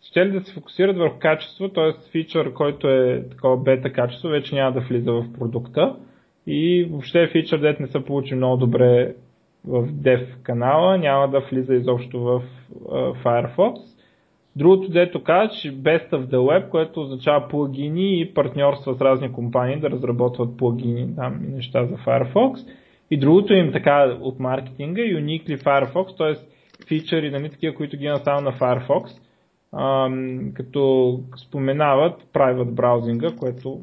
ще ли да се фокусират върху качество, т.е. фичър, който е такова бета качество, вече няма да влиза в продукта. И въобще фичър, дет не се получи много добре в Dev канала, няма да влиза изобщо в а, Firefox. Другото, дето каза, че Best of the Web, което означава плагини и партньорства с разни компании да разработват плагини там и неща за Firefox. И другото им така от маркетинга, Uniquely Firefox, т.е. фичъри, нали, такива, които ги има само на Firefox, ам, като споменават private браузинга, което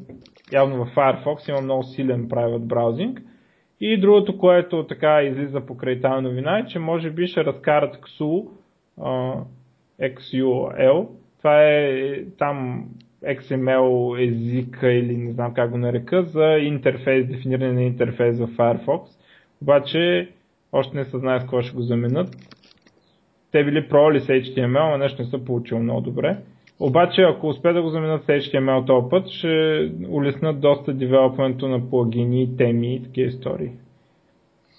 явно в Firefox има много силен private браузинг. И другото, което така излиза покрай тази новина е, че може би ще разкарат XU, а, XUL. Това е там XML езика или не знам как го нарека за интерфейс, дефиниране на интерфейс в Firefox. Обаче още не се знае с какво ще го заменят. Те били пробвали с HTML, но нещо не са получил много добре. Обаче, ако успеят да го заменят с HTML този път, ще улеснат доста девелопменту на плагини, теми и такива истории.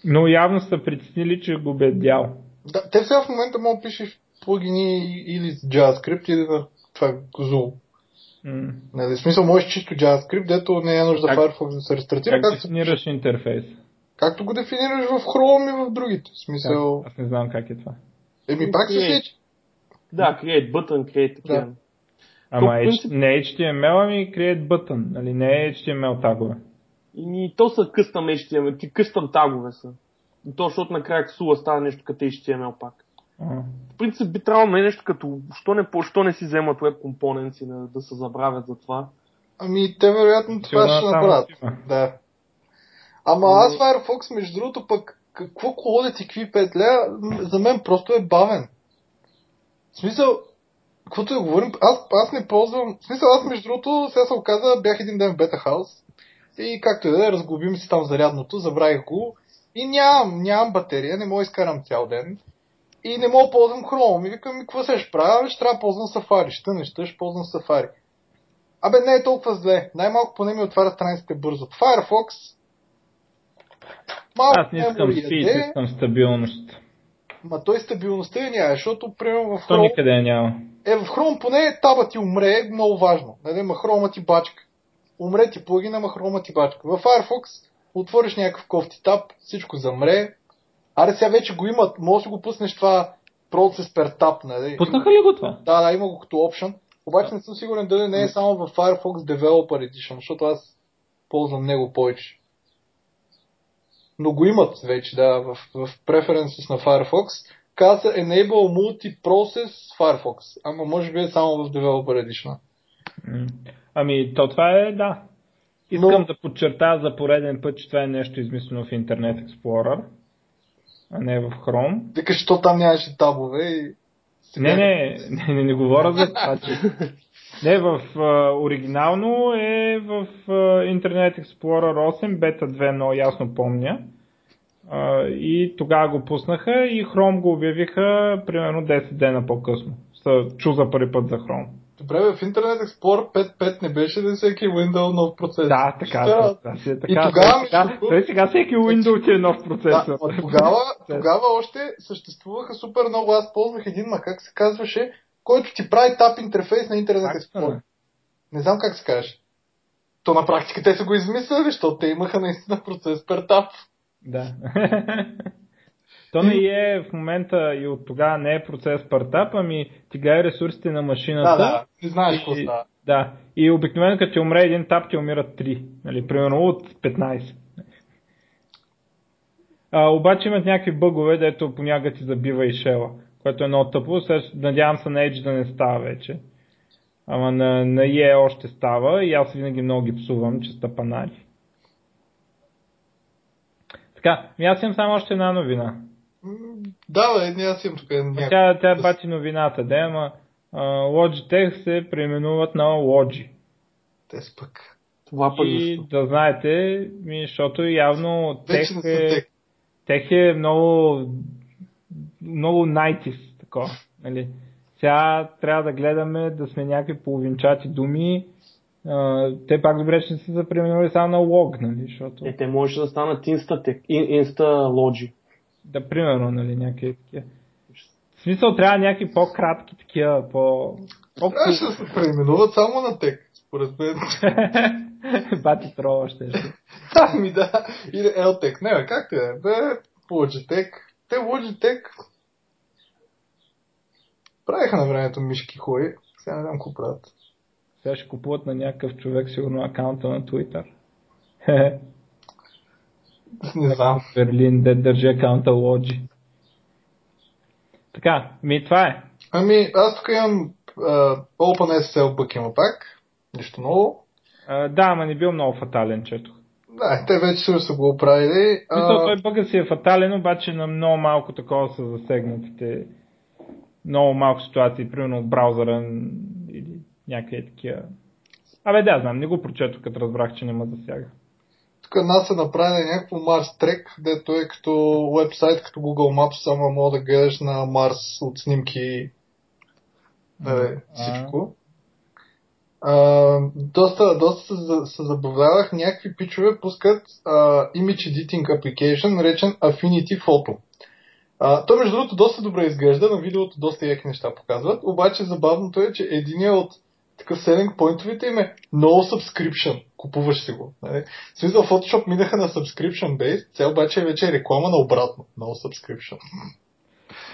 Но явно са притеснили, че го бе дял. Да, те сега в момента могат да пишеш плагини или с JavaScript или на това Zool. М. Нали, в смисъл можеш чисто JavaScript, дето не е нужда Как- Firefox да се рестартира, Как се дефинираш интерфейс? както го дефинираш в Chrome и в другите. В смисъл, Аз не знам как е това. еми пак се Create. сеч. Да, create button, create. Да. Ама принцип- не е HTML, ами create button, нали? Не е HTML тагове. И то са къстъм HTML, ти къстъм тагове са. И то, защото накрая ксула става нещо като HTML пак. А. В принцип би трябвало да е нещо като, що не, по- що не си вземат web компоненти да, да се забравят за това. Ами те вероятно това ще направят. Да. Ама аз Firefox, между другото, пък какво колодец и какви петля, за мен просто е бавен. В смисъл, каквото да говорим, аз, аз не ползвам, в смисъл аз между другото, сега се оказа, бях един ден в Бета Хаус и както и да е, разглобим си там зарядното, забравих го и нямам, нямам батерия, не мога да изкарам цял ден. И не мога да ползвам Chrome. И викам, какво се ще правя? Ще трябва да ползвам Safari. Ще неща, ще ползвам Safari. Абе, не е толкова зле. Най-малко поне ми отваря страниците бързо. Firefox малко Аз не искам спид, искам стабилност. Ма той стабилността я няма, защото, примерно, в То Chrome, никъде я няма. е, в Chrome поне таба ти умре, е много важно. Нали, ма Chrome ти бачка. Умре ти плагина, ма Chrome ти бачка. В Firefox отвориш някакъв кофти таб, всичко замре. Аре сега вече го имат, може да го пуснеш това Process per tab, нали? Пуснаха ли го това? Да, да, има го като option. Обаче не съм сигурен дали не е само в Firefox Developer Edition, защото аз ползвам него повече. Но го имат вече, да, в, в Preferences на Firefox. Каза Enable Multi-Process Firefox. Ама може би е само в Developer Edition. Ами, то това е, да. Искам Но- да подчертая за пореден път, че това е нещо измислено в Internet Explorer, а не в Chrome. Вика, що там нямаше табове и... Не, не, не, не, не говоря за това, че... Не, в а, оригинално е в а, Internet Explorer 8, бета 2, много ясно помня. А, и тогава го пуснаха и Chrome го обявиха примерно 10 дена по-късно. Са чу за първи път за Chrome. Добре, бе, в Internet Explorer 5.5 не беше да всеки Windows нов процес. Да, така, да, си е И така. тогава, Той сега, между- той сега всеки Windows ти е нов Да, процесор. ма тогава, тогава още съществуваха супер много. Аз ползвах един, ма как се казваше, който ти прави тап интерфейс на Internet Explorer. Не знам как се каже. То на практика те са го измислили, защото те имаха наистина процес пер тап. Да. То не е в момента и от тогава не е процес партап, ами ти гледа ресурсите на машината. Да, да, не знаеш какво става. да. И обикновено като ти умре един тап, ти умират 3. Нали, примерно от 15. А, обаче имат някакви бъгове, дето понякога ти забива и шела, което е много тъпо. Сега, надявам се на Edge да не става вече. Ама на, на EA още става и аз винаги много ги псувам, че са панари. Така, ми аз имам само още една новина. Да, бе, аз имам тук някакво. Тя, тя е бати новината, да, ама Logitech се преименуват на Logi. Те пък. Това пък И защо? да знаете, ми, защото явно Вече тех е, тех е много, много найтис, такова. Нали. Сега трябва да гледаме да сме някакви половинчати думи. А, те пак добре ще се запременували само на лог, нали, защото... Е, те може да станат инста, инста лоджи. Да, примерно, нали, някакви такива. В смисъл трябва някакви по-кратки такива, по... по Трябваше да се преименуват само на тек, според мен. Бати трова ще. Ами да, или Eltec. Не, бе, как те е? Бе, Logitech. Те Logitech правиха на времето мишки хуи. Сега не знам какво правят. Сега ще купуват на някакъв човек сигурно акаунта на Twitter. Не знам. Берлин, де държи акаунта Лоджи. Така, ми това е. Ами, аз тук имам uh, OpenSSL бък има пак. Нищо ново. А, да, ама не бил много фатален, чето. Да, те вече също са го оправили. Мисля, той бъга си е фатален, обаче на много малко такова са засегнатите. Много малко ситуации, примерно от браузъра или някакви такива. Абе да, знам, не го прочетох, като разбрах, че не ме засяга. Тук нас са направили някакво Mars Trek, дето е като вебсайт, като Google Maps, само мога да гледаш на Марс от снимки нали, всичко. А, доста, доста се, се забавлявах. Някакви пичове пускат а, Image Editing Application, наречен Affinity Photo. А, то между другото доста добре изглежда, на видеото доста яки неща показват, обаче забавното е, че един от такъв selling поинтовите им е no subscription. Купуваш си го. Нали? В смисъл Photoshop минаха на subscription base, цел обаче е вече реклама на обратно. No subscription.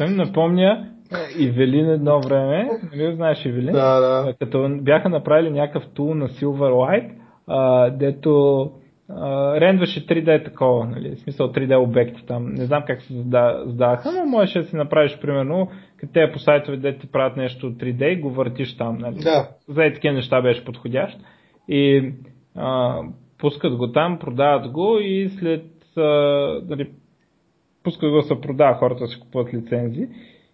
Ми напомня Ивелин едно време, нали знаеш Ивелин? Да, да. Като бяха направили някакъв тул на Silverlight, а, дето рендваше 3D такова, нали, в смисъл 3D обекти там. Не знам как се задаваха, но можеш да си направиш примерно, като те по сайтове, де ти правят нещо 3D и го въртиш там. Нали. Да. За такива неща беше подходящ. И а, пускат го там, продават го и след а, нали, пускат го да се продава, хората си купуват лицензи.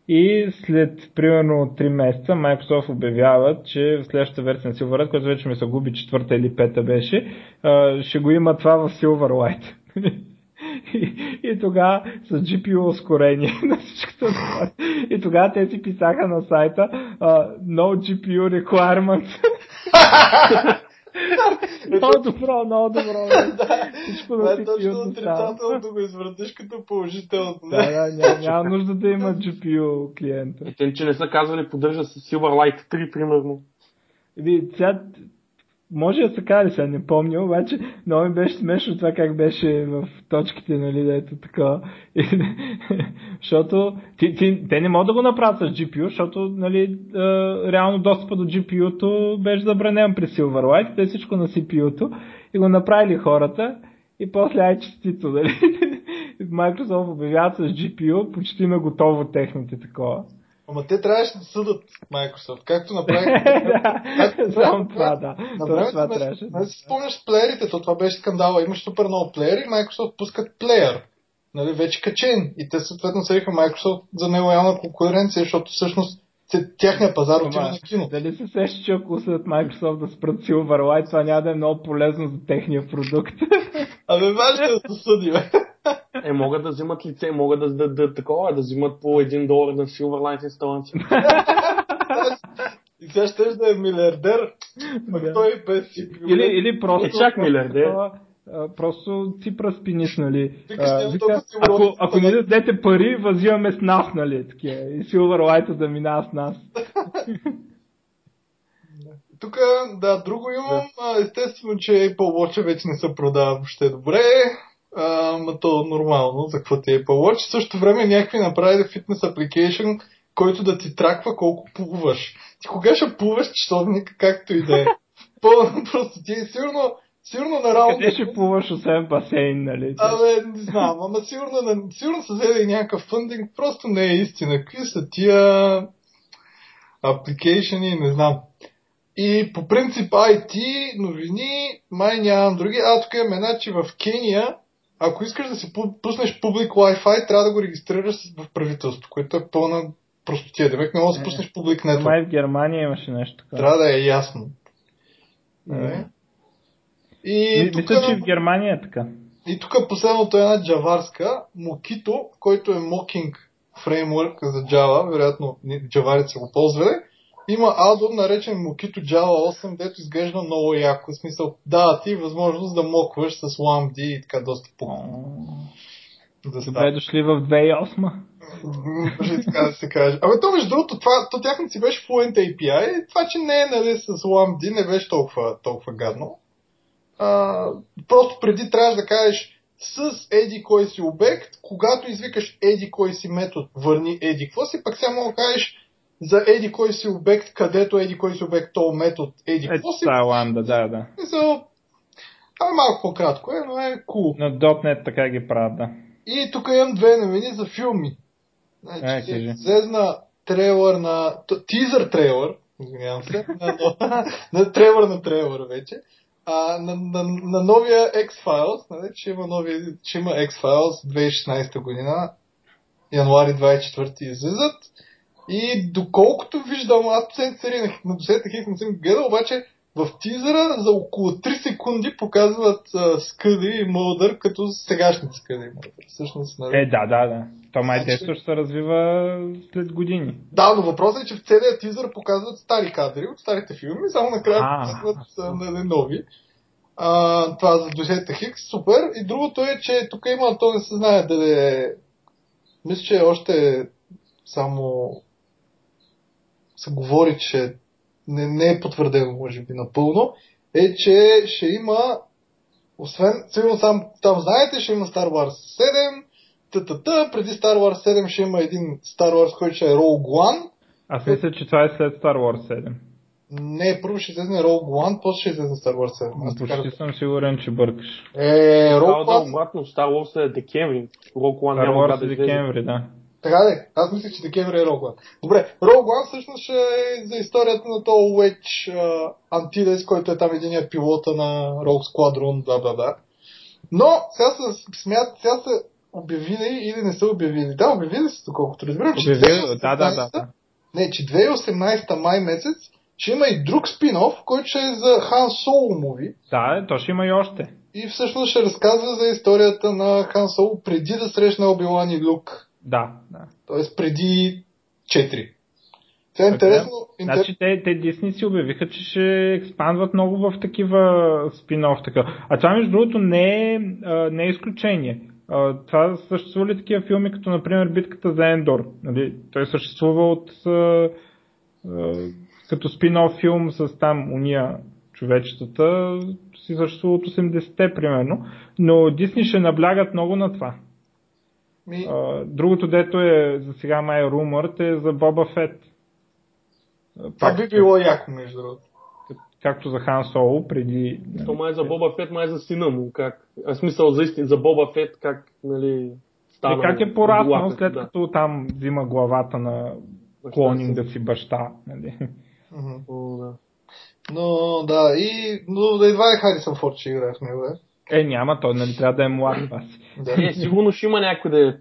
И след примерно 3 месеца Microsoft обявяват, че в следващата версия на Silverlight, която вече ми се губи четвърта или пета беше, ще го има това в Silverlight. И, и тогава с GPU ускорение на всичкото това. И тогава те си писаха на сайта No GPU requirements. много добро, много добро. Всичко Това на е точно CPU да става. отрицателно да го извъртиш като положително. Да, да, няма, няма нужда да има GPU клиента. Е, те, че не са казвали поддържа с Silverlight 3, примерно. Иди, сега, може да се каже, сега не помня, обаче много ми беше смешно това как беше в точките, нали, да ето така. защото ти, ти, те не могат да го направят с GPU, защото нали, а, реално достъпа до GPU-то беше забранен при Silverlight, те всичко на CPU-то и го направили хората и после ай честито, нали. Microsoft обявяват с GPU почти на готово техните такова. Ама те трябваше да съдат Microsoft, както направиха. Само това, да. Точно това трябваше. Не си спомняш с плеерите, то това беше скандала. Имаш супер много плеери, Microsoft пускат плеер. Нали, вече качен. И те съответно съдиха Microsoft за нелоялна конкуренция, защото всъщност тяхния пазар отива на кино. Дали се сеща, че ако след Microsoft да спрат Silverlight, това няма да е много полезно за техния продукт. Абе, важно да се съди, бе. Е, могат да взимат лице, могат да, да, да, такова, да взимат по 1 долар на Silverlight инсталация. И сега ще да е милиардер, пък Да. той без CPU. или, или просто... Е, чак милиардер. а, Просто си пръспиниш, нали. Няма вика, ако, ако не дадете пари, възимаме с нас, нали. Такива. И Silverlight да минава с нас. Тук, да, друго имам. Естествено, че Apple Watch вече не се продава въобще добре. А, ма то нормално, за какво ти е Apple Watch. В същото време някакви направили фитнес application, който да ти траква колко плуваш. Ти кога ще плуваш часовника, както и да е. Пълно просто ти е сигурно, сигурно на работа. Къде ще плуваш, освен басейн, нали? Абе, не знам, ама сигурно, сигурно са взели някакъв фъндинг, просто не е истина. Какви са тия апликейшени, не знам. И по принцип IT, новини, май нямам други. А, тук имаме една, че в Кения, ако искаш да си пу- пуснеш публик Wi-Fi, трябва да го регистрираш в правителството, което е пълна простотия. Демек не можеш да си пуснеш публик network. Май в Германия имаше нещо такова. Трябва да е ясно. М. И Ми- тук... Мисля, че в Германия е така. И тук последното е една джаварска, Mokito, който е mocking фреймворк за Java, вероятно джаварите са го ползвали. Има аддон наречен Mokito Java 8, дето изглежда много яко. В смисъл, дава ти възможност да мокваш с LAMD и така доста по да Добре дошли в 2008. Може така да се каже. Абе, то между другото, това, то тяхното си беше Fluent API. Това, че не е нали, с LAMD, не беше толкова, толкова гадно. А, просто преди трябваше да кажеш с еди кой си обект, когато извикаш еди кой си метод, върни еди какво си, пък сега мога да кажеш за еди кой си обект, където еди кой си обект, то метод еди какво си. Това ламда, да, да. Това е малко по-кратко, е, но е cool. На .NET така ги правят, да. И тук имам две новини за филми. Значи, излезна трейлър на... Тизър трейлър, извинявам се, на, на, на трейлър на трейлър вече, а, на, на, на новия X-Files, нали, че има, нови, че има X-Files 2016 година, януари 24 излизат. И доколкото виждам, аз последните серии на, на досетък не съм гледал, обаче в тизера за около 3 секунди показват uh, Скъди и Мълдър като сегашните Скъди и Мълдър. Всъщност, нали? Е, да, да, да. То май значи... ще се развива след години. Да, но въпросът е, че в целият тизър показват стари кадри от старите филми, само накрая показват нали, нови. А, това за Досета Хикс, супер. И другото е, че тук има, то не се знае дали е... Мисля, че още само се говори, че не, не е потвърдено, може би, напълно, е, че ще има, освен, сигурно сам, там знаете, ще има Star Wars 7, т преди Star Wars 7 ще има един Star Wars, който ще е Rogue One. Аз мисля, че това е след Star Wars 7. Не, първо ще излезе Rogue One, после ще излезе Star Wars 7. Аз почти така... съм сигурен, че бъркаш. Е, Rogue One... обратно, Star Wars е декември. Rogue One Star Wars е декември, да. Така де, аз мислех, че декември е Rogue. Добре, Rogue всъщност ще е за историята на този Wedge Антидес, който е там единия пилота на Rogue Squadron, бла бла бла. Но сега се смят, сега са обявили или не са обявили. Да, обявили са, доколкото разбирам, че обявили, да, да, да. Не, че 2018 май месец ще има и друг спин-оф, който ще е за Хан Соло муви. Да, то ще има и още. И всъщност ще разказва за историята на Хан Соло преди да срещне Обилан и Люк. Да, да. Тоест преди 4. Това е интересно. Интер... Значи те, те Дисни си обявиха, че ще експандват много в такива спин-оф. Така. А това между другото не е, не е изключение. Това съществува ли такива филми, като например битката за Ендор? Нали? Той съществува от като спин-оф филм с там уния човечетата си съществува от 80-те примерно, но Дисни ще наблягат много на това. Ми... А, другото, дето е за сега май румърт е за Боба Фет. Това би било яко, между другото. Както за Хан Соло преди... Нали, То май е за Боба Фет, май е за сина му. Как? А смисъл за истин, за Боба Фет, как, нали, стана... И как е пораснал след да. като там взима главата на клонинга си баща. Нали? Mm-hmm. да. Но да, и но да едва е Харисън Форд, че играе в него, е. Е, няма, той нали трябва да е млад пас. Да. Е, сигурно ще има някой да е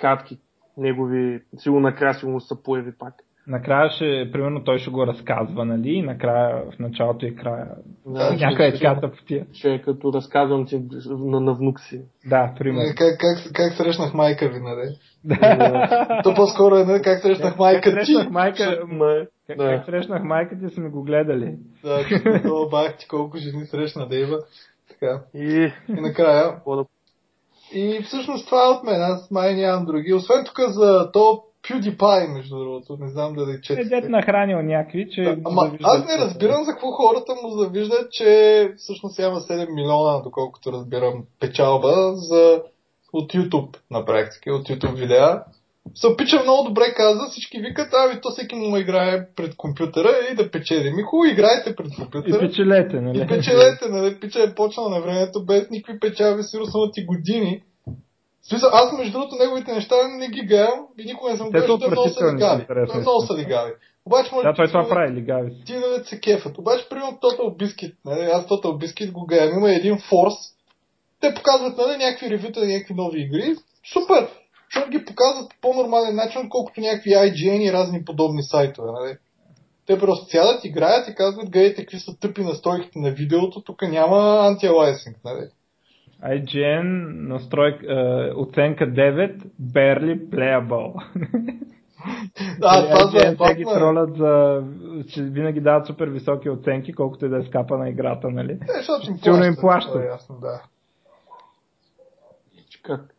кратки негови, сигурно накрая сигурно се появи пак. Накрая ще, примерно той ще го разказва, нали, и накрая, в началото и края. Да, някаква е така потия. Ще е като разказвам ти на, на внук си. Да, примерно. Как, как, как срещнах майка ви, нали? Да. То по-скоро е, нали, как срещнах майка ти. Срещнах майка, как, да. как срещнах майка ти, сме го гледали. Да, като бах ти колко жени срещна Дейва. Така. И, и накрая. И всъщност това е от мен. Аз май нямам други. Освен тук за то PewDiePie, между другото. Не знам дали че. Е, дет нахранил някакви, че. Да, ама аз не разбирам за какво хората му завиждат, че всъщност има 7 милиона, доколкото разбирам, печалба за от YouTube на практика, от YouTube видеа. Съпича много добре каза, всички викат, ами то всеки му играе пред компютъра и да печели. Ми хубаво, играйте пред компютъра. И печелете, нали? И печелете, нали? Пича е почнал на времето без никакви печалби, сигурно ти години. Смисъл, аз между другото неговите неща не ги гледам и никога не съм гледал, той много са лигави. Той много са лигави. Обаче, може да, той това прави лигави. Ти да се кефат. Обаче, примерно Total Biscuit, нали? аз Total Biscuit го гледам, има един форс. Те показват нали, някакви ревюта на някакви нови игри. Супер! Защото ги показват по по-нормален начин, отколкото някакви IGN и разни подобни сайтове. Нали? Те просто сядат, играят и казват, гледайте какви са тъпи настройките на видеото, тук няма антиалайсинг. Нали? IGN настрой, е, оценка 9, barely playable. Да, това за IGN те ги Batman. тролят за, че винаги дават супер високи оценки, колкото и да е скапа на играта, нали? Е, защото им Силно им плащат. плащат. това е ясно, да. Как?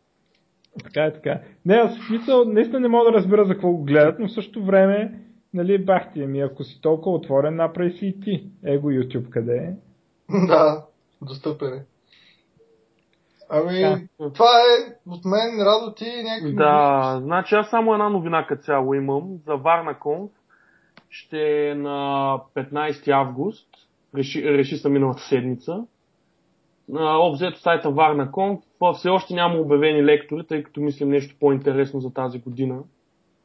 Така е така. Не, аз в смисъл, наистина не мога да разбера за какво го гледат, но в същото време, нали, бах ти, ами ако си толкова отворен, направи си и ти. Его YouTube къде е? Да, достъпен е. Ами, Да. това е от мен, Радо ти някакви Да, значи аз само една новина като цяло имам. За Варна Конф ще е на 15 август. Реши, реши са миналата седмица. На обзето сайта Варна Конф все още няма обявени лектори, тъй като мислим нещо по-интересно за тази година.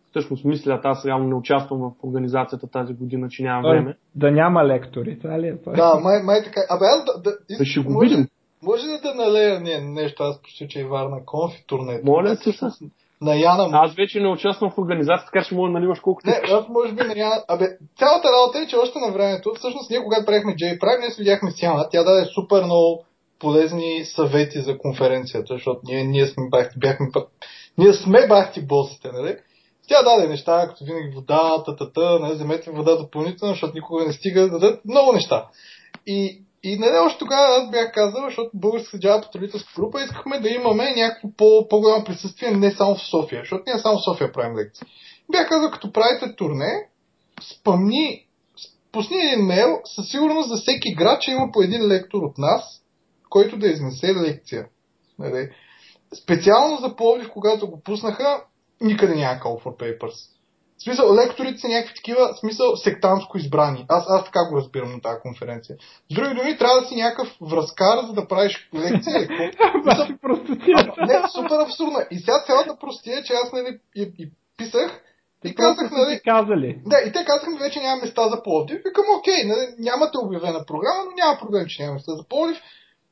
Всъщност мислят, аз реално не участвам в организацията тази година, че нямам време. Да няма лектори, това ли е? това? Да, май, май така. Абе, аз да... да, Да ще го може, видим. Може ли да налея не, нещо, аз почти, че е Варна Конф и турнето? Моля се. всъщност На Яна Аз вече не участвам в организацията, така че може да наливаш колкото Не, аз може би на Яна... Абе, цялата работа е, че още на времето, всъщност ние когато правихме J Prime, ние се видяхме с Яна, тя даде супер много полезни съвети за конференцията, защото ние, ние сме бахти, бяхме пък... Ние сме бахти босите, нали? Тя даде неща, като винаги вода, татата, нали, вземете вода допълнително, защото никога не стига да дадат много неща. И, и нали, още тогава аз бях казал, защото българска джава потребителска група искахме да имаме някакво по, по-голямо присъствие не само в София, защото ние само в София правим лекции. Бях казал, като правите турне, спъмни, пусни един мейл, със сигурност за всеки град, че има по един лектор от нас, който да изнесе лекция. Нали? Специално за Пловдив, когато го пуснаха, никъде няма call for papers. В смисъл, лекторите са някакви такива, в смисъл, сектантско избрани. Аз, аз така го разбирам на тази конференция. С други думи, трябва да си някакъв връзкар, за да правиш лекция или какво. Не, супер абсурдно. И сега цялата простия, че аз нали, и, и писах, и казах, нали, казали. да, и те казаха ми вече няма места за Пловдив. Викам, окей, нали, нямате обявена програма, но няма проблем, че няма места за Пловдив.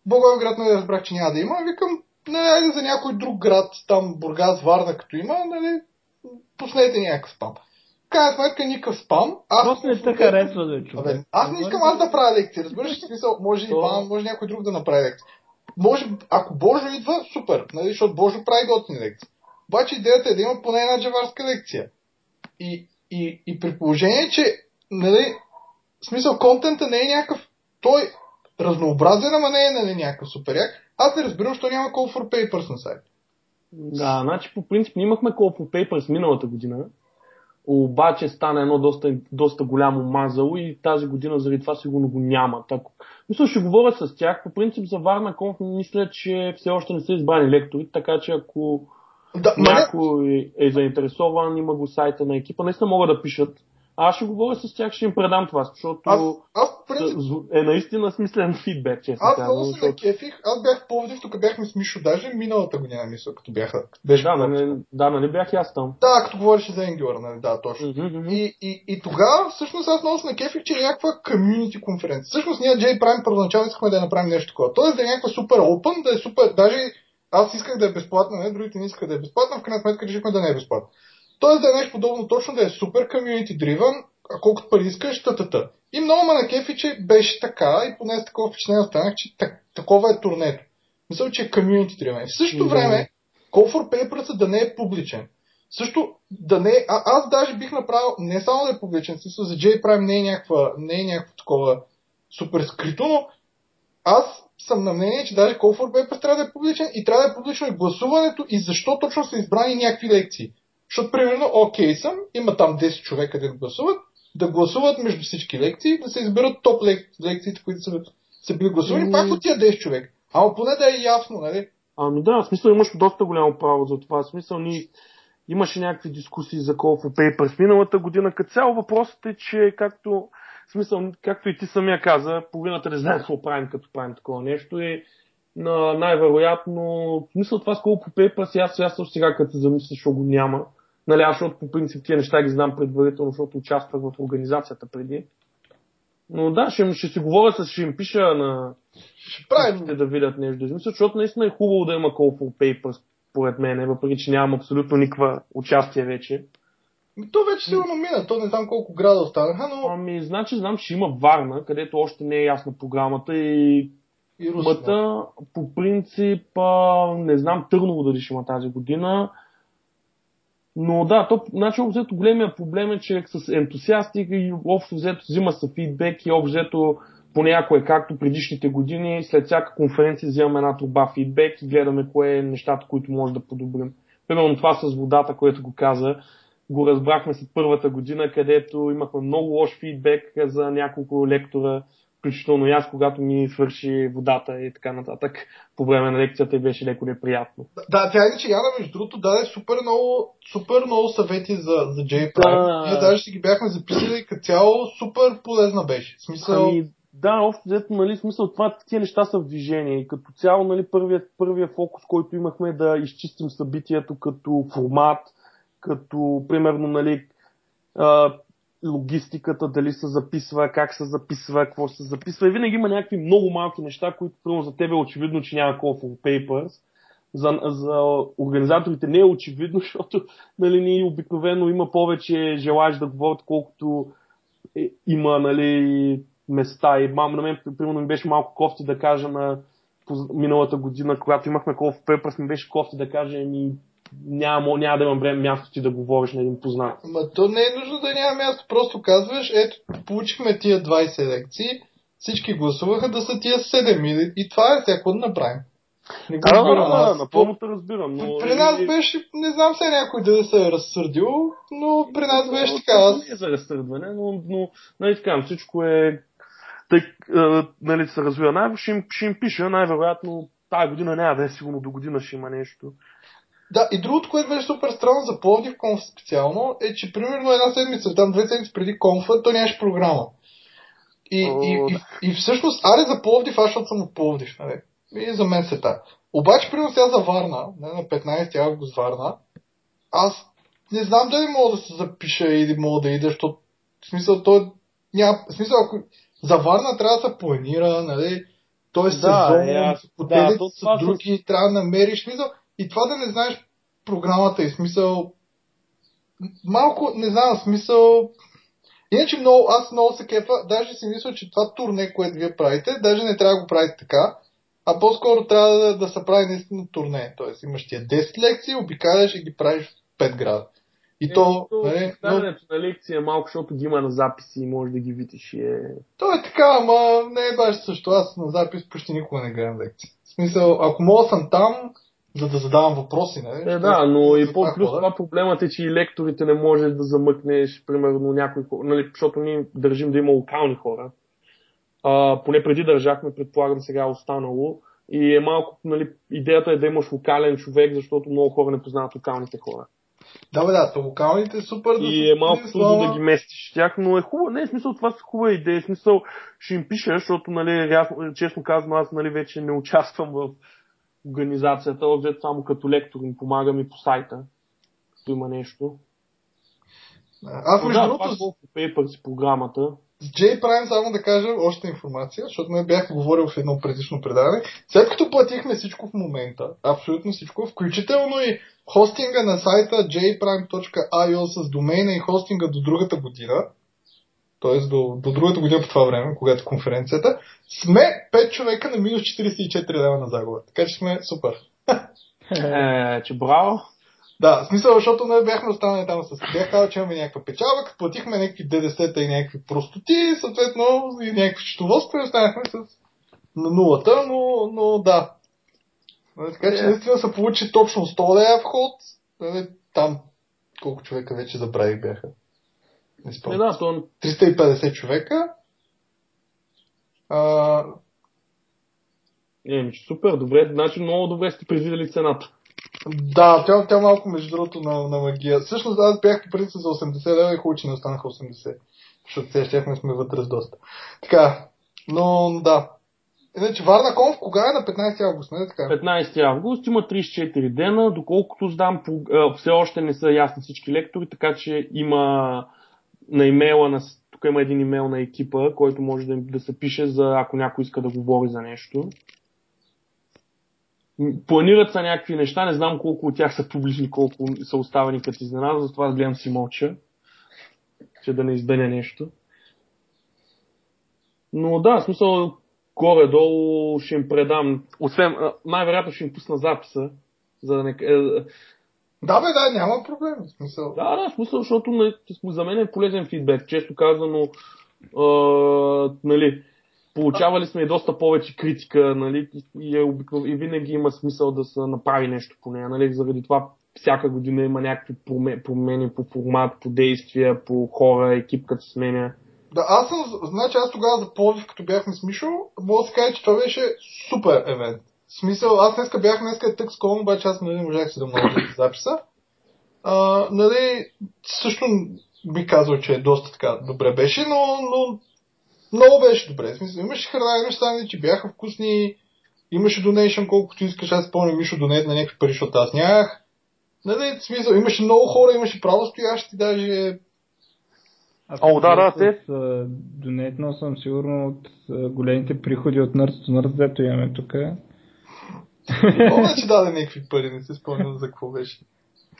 Благоевград нали, разбрах, че няма да има. Викам, нали, айде за някой друг град, там Бургас, Варна, като има, нали, пуснете някакъв спам. Крайна сметка никакъв спам. Аз Просто не те харесва да чу. Абе, аз не искам аз да правя лекции, разбираш ли смисъл, може То- Иван, може някой друг да направи лекции. Може, ако Божо идва, супер, нали, защото Божо прави готини лекции. Обаче идеята е да има поне една джаварска лекция. И, и, и при положение, че, нали, смисъл, контента не е някакъв, той разнообразен, ама не е нали, някакъв супер як. Аз не разбирам, защо няма call for papers на сайт. Да, значи по принцип ние имахме Call for Papers миналата година, обаче стана едно доста, доста голямо мазало и тази година заради това сигурно го няма. Так, мисля, ще говоря с тях. По принцип за Варна Конф мисля, че все още не са избрани лектори, така че ако Да, ма не, някой е заинтересован, има го сайта на екипа, наистина могат да пишат. Аз ще говоря с тях, ще им предам това, защото аз, аз принцип, е наистина смислен фидбек, честно аз много се защото- накефих. Аз бях в Пловдив, тук бяхме с Мишо, даже миналата година, мисля, като бяха. Беше Да, нали, да, нали бях и аз там. Да, като говореше за Angular, нали, да, точно. Мгм. И, и, и тогава, всъщност, аз много се накефих, че е някаква комьюнити конференция. Всъщност, ние J Prime първоначално искахме да направим нещо такова. Тоест да е някаква супер open, да е супер, даже аз исках да е безплатна, не, другите не искаха да е безплатна, в крайна сметка решихме да не е безплатна. Тоест да е нещо подобно, точно да е супер community driven, а колкото пари искаш, тата. И много ме накефи, че беше така и поне с такова впечатление останах, че так, такова е турнето. Мисля, че е community driven. В същото време, Call for Papers да не е публичен. Също да не е, а, аз даже бих направил не само да е публичен, смисъл за J Prime не е, някаква, не е някакво такова супер скрито, но аз съм на мнение, че даже Call for Papers трябва да е публичен и трябва да е публично и гласуването и защо точно са избрани някакви лекции. Защото, примерно, окей съм, има там 10 човека да гласуват, да гласуват между всички лекции, да се изберат топ лек... лекциите, които са, са били гласувани, пак от тия 10 човека. Ама поне да е ясно, нали? Ами да, в смисъл имаш доста голямо право за това. В смисъл ни имаше някакви дискусии за Call for Papers миналата година. Като цяло въпросът е, че както, в смисъл, както и ти самия каза, половината не знаем какво правим, като правим такова нещо и на, най-вероятно, в смисъл това с Call for Papers, аз, аз сега като се замисля, защото го няма. Нали, аз защото по принцип тия неща ги знам предварително, защото участвах в организацията преди. Но да, ще, ще си говоря с, ще им пиша на, Ще правим да видят нещо да измислят, защото наистина е хубаво да има Call for Papers, според мен, въпреки че нямам абсолютно никаква участие вече. То вече сигурно мина, то не знам колко града останаха, но Ами, значи знам, че има Варна, където още не е ясна програмата и И. Мата, по принцип, а, не знам Търново дали ще има тази година. Но да, то, значи, общо взето големия проблем е, че с ентусиасти и общо взето взима се фидбек и общо взето понякога е както предишните години, след всяка конференция взимаме една труба фидбек и гледаме кое е нещата, които може да подобрим. Примерно това с водата, което го каза, го разбрахме след първата година, където имахме много лош фидбек за няколко лектора, включително и аз, когато ми свърши водата и така нататък. По време на лекцията и беше леко неприятно. Да, тя иначе Яна, между другото, даде супер много, супер много съвети за, за JPrime. Да. Ние даже си ги бяхме записали като цяло, супер полезна беше. В смисъл, Ами, да, общо взето, нали, смисъл това, тия неща са в движение и като цяло, нали, първият, първият фокус, който имахме е да изчистим събитието като формат, като, примерно, нали, логистиката, дали се записва, как се записва, какво се записва. И винаги има някакви много малки неща, които, примерно, за тебе е очевидно, че няма call for papers. За, за организаторите не е очевидно, защото нали, ние обикновено има повече желаеш да говорят, колкото е, има нали, места. И мам, на мен, примерно, ми беше малко кофти да кажа на миналата година, когато имахме Call for Papers, ми беше кофти да кажа, ми няма, няма да имам време място ти да говориш на един познат. Ма то не е нужно да няма място, просто казваш, ето, получихме тия 20 лекции, всички гласуваха да са тия 7 и, и това е всяко да направим. Не го Да, да, разбирам да, аз. напълно те разбирам. Но, При нас беше, не знам се някой да се е разсърдил, но при нас беше така. Аз... Не е за разсърдване, но, но нали така, всичко е тъй, а, нали, се развива. Най- ще, им, ще им пиша, най-вероятно тази година няма да е сигурно до година ще има нещо. Да, и другото, което беше супер странно за Пловдив конф специално, е, че примерно една седмица, там две седмици преди конфа, то нямаше програма. И, О, и, и, да. и, всъщност, аре за Пловдив, аз защото съм от Пловдив, нали? И за мен се та. Обаче, примерно сега за Варна, не, на 15 август Варна, аз не знам дали мога да се запиша или мога да ида, защото в смисъл, то няма, в смисъл, ако за Варна трябва да се планира, нали? Той е Да, сезон, е, да, с- други, трябва да намериш смисъл. И това да не знаеш програмата и смисъл. Малко, не знам, смисъл. Иначе много, аз много се кефа, даже си мисля, че това турне, което вие правите, даже не трябва да го правите така, а по-скоро трябва да, да се прави наистина турне. Тоест имаш тия 10 лекции, обикаляш и ги правиш в 5 града. И то, нали, но, на лекция е малко, защото ги има на записи и може да ги видиш. Е... то е така, ама не е баш също. Аз на запис почти никога не гледам лекции. В смисъл, ако мога съм там, за да задавам въпроси, нали? Е, да, но и по-плюс хода. това проблемът е, че и лекторите не можеш да замъкнеш, примерно, някой хора, нали, защото ние държим да има локални хора. А, поне преди държахме, предполагам сега е останало. И е малко, нали, идеята е да имаш локален човек, защото много хора не познават локалните хора. Да, бе, да, то локалните е супер да И е малко трудно да ги местиш тях, но е хубаво. Не, в смисъл това са хубава идея. В смисъл ще им пиша, защото, нали, ясно, честно казвам, аз нали, вече не участвам в организацията, обзето само като лектор им помагам и по сайта, като има нещо. Аз между да, другото Papers програмата. с J Prime само да кажа още информация, защото не бях говорил в едно предишно предаване. След като платихме всичко в момента, абсолютно всичко, включително и хостинга на сайта jprime.io с домейна и хостинга до другата година, т.е. До, до другата година по това време, когато е конференцията, сме 5 човека на минус 44 лева на загуба. Така че сме супер. Е, че браво. Да, в смисъл, защото не бяхме останали там с бях казал, че имаме някаква печалба, като платихме някакви ДДС-та и някакви простоти, съответно и някакви счетоводства и останахме с на нулата, но, но да. Нали, Така че Е. наистина се получи точно 100 лева вход. Нали, Там колко човека вече забравих бяха. Не Не, спомням. да, то 350 човека. А, е, ми, че супер, добре, значи много добре сте предвидели цената. Да, тя, тя малко между другото на, на магия. Всъщност аз бях по принцип за 80 лева и хубаво, че не останаха 80. Защото сега щяхме сме вътре с доста. Така, но да. Иначе Варна Конф кога е на 15 август, не е така? 15 август има 34 дена, доколкото знам, все още не са ясни всички лектори, така че има на имейла на тук има един имейл на екипа, който може да, да се пише за ако някой иска да говори за нещо. Планират са някакви неща, не знам колко от тях са публични, колко са оставени като изненада, затова аз гледам си мълча, че да не издъня нещо. Но да, смисъл, горе-долу ще им предам. Освен, най-вероятно ще им пусна записа, за да не... Да, бе, да, няма проблем. В смисъл. Да, да, в смисъл, защото нали, за мен е полезен фидбек. Често казано, а, нали, получавали сме и доста повече критика, нали, и, е обикнов... и винаги има смисъл да се направи нещо по нея. Нали, заради това всяка година има някакви промени по формат, по действия, по хора, екип като сменя. Да, аз съм, значи аз тогава за Пловдив, като бяхме с Мишо, мога да се кажа, че това беше супер евент. В смисъл, аз днеска бях днеска е тък скоро, обаче аз нали, можах си да много записа. А, нали, също би казал, че е доста така добре беше, но, но много беше добре. В смисъл, имаше храна, имаше сандвичи, бяха вкусни, имаше донейшън колкото искаш, аз спомням Мишо донейт на някакви пари, защото аз нямах. Нали, в смисъл, имаше много хора, имаше право стоящи, даже Аз О, да, да, те- Донетнал съм сигурно от големите приходи от Nerds to Nerds, дето имаме тук. Помня, че даде някакви пари, не се спомням за какво беше.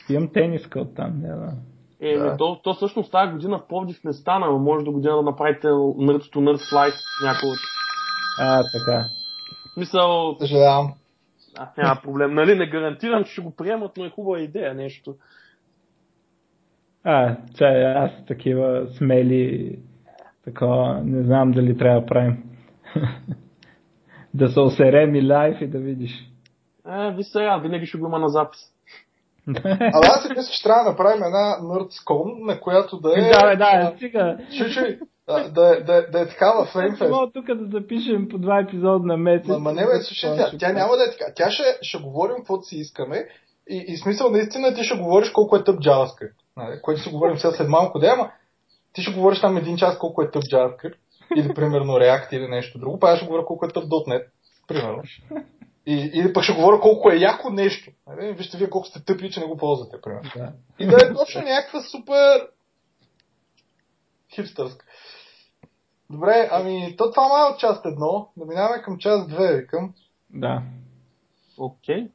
Имам тениска от там, да, да. Е, Да. то, то всъщност тази година в Пловдив не стана, но може до година да направите Nerds to Nerds Live някой от... А, така. В Смисъл, Съжалявам. а, няма проблем. Нали, не гарантирам, че ще го приемат, но е хубава идея нещо. А, чай, аз такива смели, такова, не знам дали трябва да правим. да се осерем и лайф и да видиш. Е, ви сега, винаги ще го има на запис. А аз си мисля, че трябва да направим една NerdScon, на която да е... да, бе, да, а, стига. Чуй, да, е- да, е- да е такава феймфест. Мога тук да запишем по два епизода на месец. Ма, ма не бе, слушай, тя, тя няма да е така. Тя ще, ще говорим каквото си искаме и, и смисъл наистина ти ще говориш колко е тъп JavaScript. Нали? Което ще говорим сега след малко да, ама ти ще говориш там един час колко е тъп JavaScript или примерно React или нещо друго, па аз ще говоря колко е тъп .NET, примерно. И, или пък ще говоря колко е яко нещо. Нали? Вижте вие колко сте тъпи, че не го ползвате, примерно. Да. И да е точно някаква супер хипстърска. Добре, ами то това е от част едно. Да минаваме към част две, викам. да. Окей.